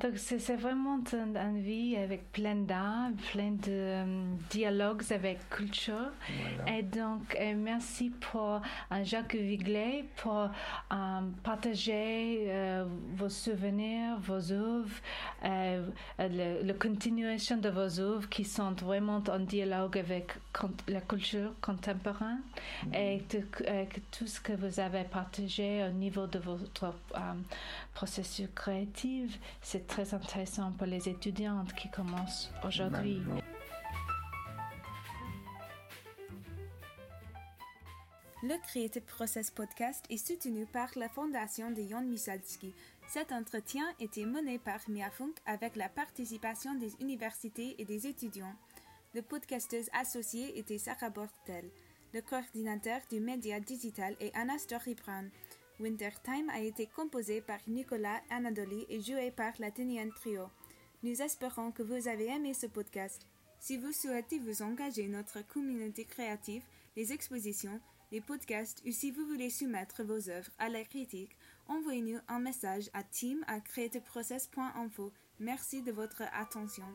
donc c'est vraiment une, vie avec plein d'art, plein de euh, dialogues avec culture. Et donc euh, merci pour euh, Jacques Viglet pour partager vos souvenirs, vos œuvres, la continuation de vos œuvres qui sont vraiment en dialogue avec la culture contemporaine mm-hmm. et, tout ce que vous avez partagé au niveau de votre processus créatif. C'est très intéressant pour les étudiantes qui commencent aujourd'hui. Le Creative Process Podcast est soutenu par la Fondation de Jon Michalski. Cet entretien était mené par Mia Funk avec la participation des universités et des étudiants. Le podcasteuse associée était Sarah Bortel. Le coordinateur du média digital est Anna Story Brown. Winter Time a été composé par Nicolas Anadoli et joué par l'Athénian Trio. Nous espérons que vous avez aimé ce podcast. Si vous souhaitez vous engager notre communauté créative, les expositions, les podcasts ou si vous voulez soumettre vos œuvres à la critique, envoyez-nous un message à team@creativeprocess.info. Merci de votre attention.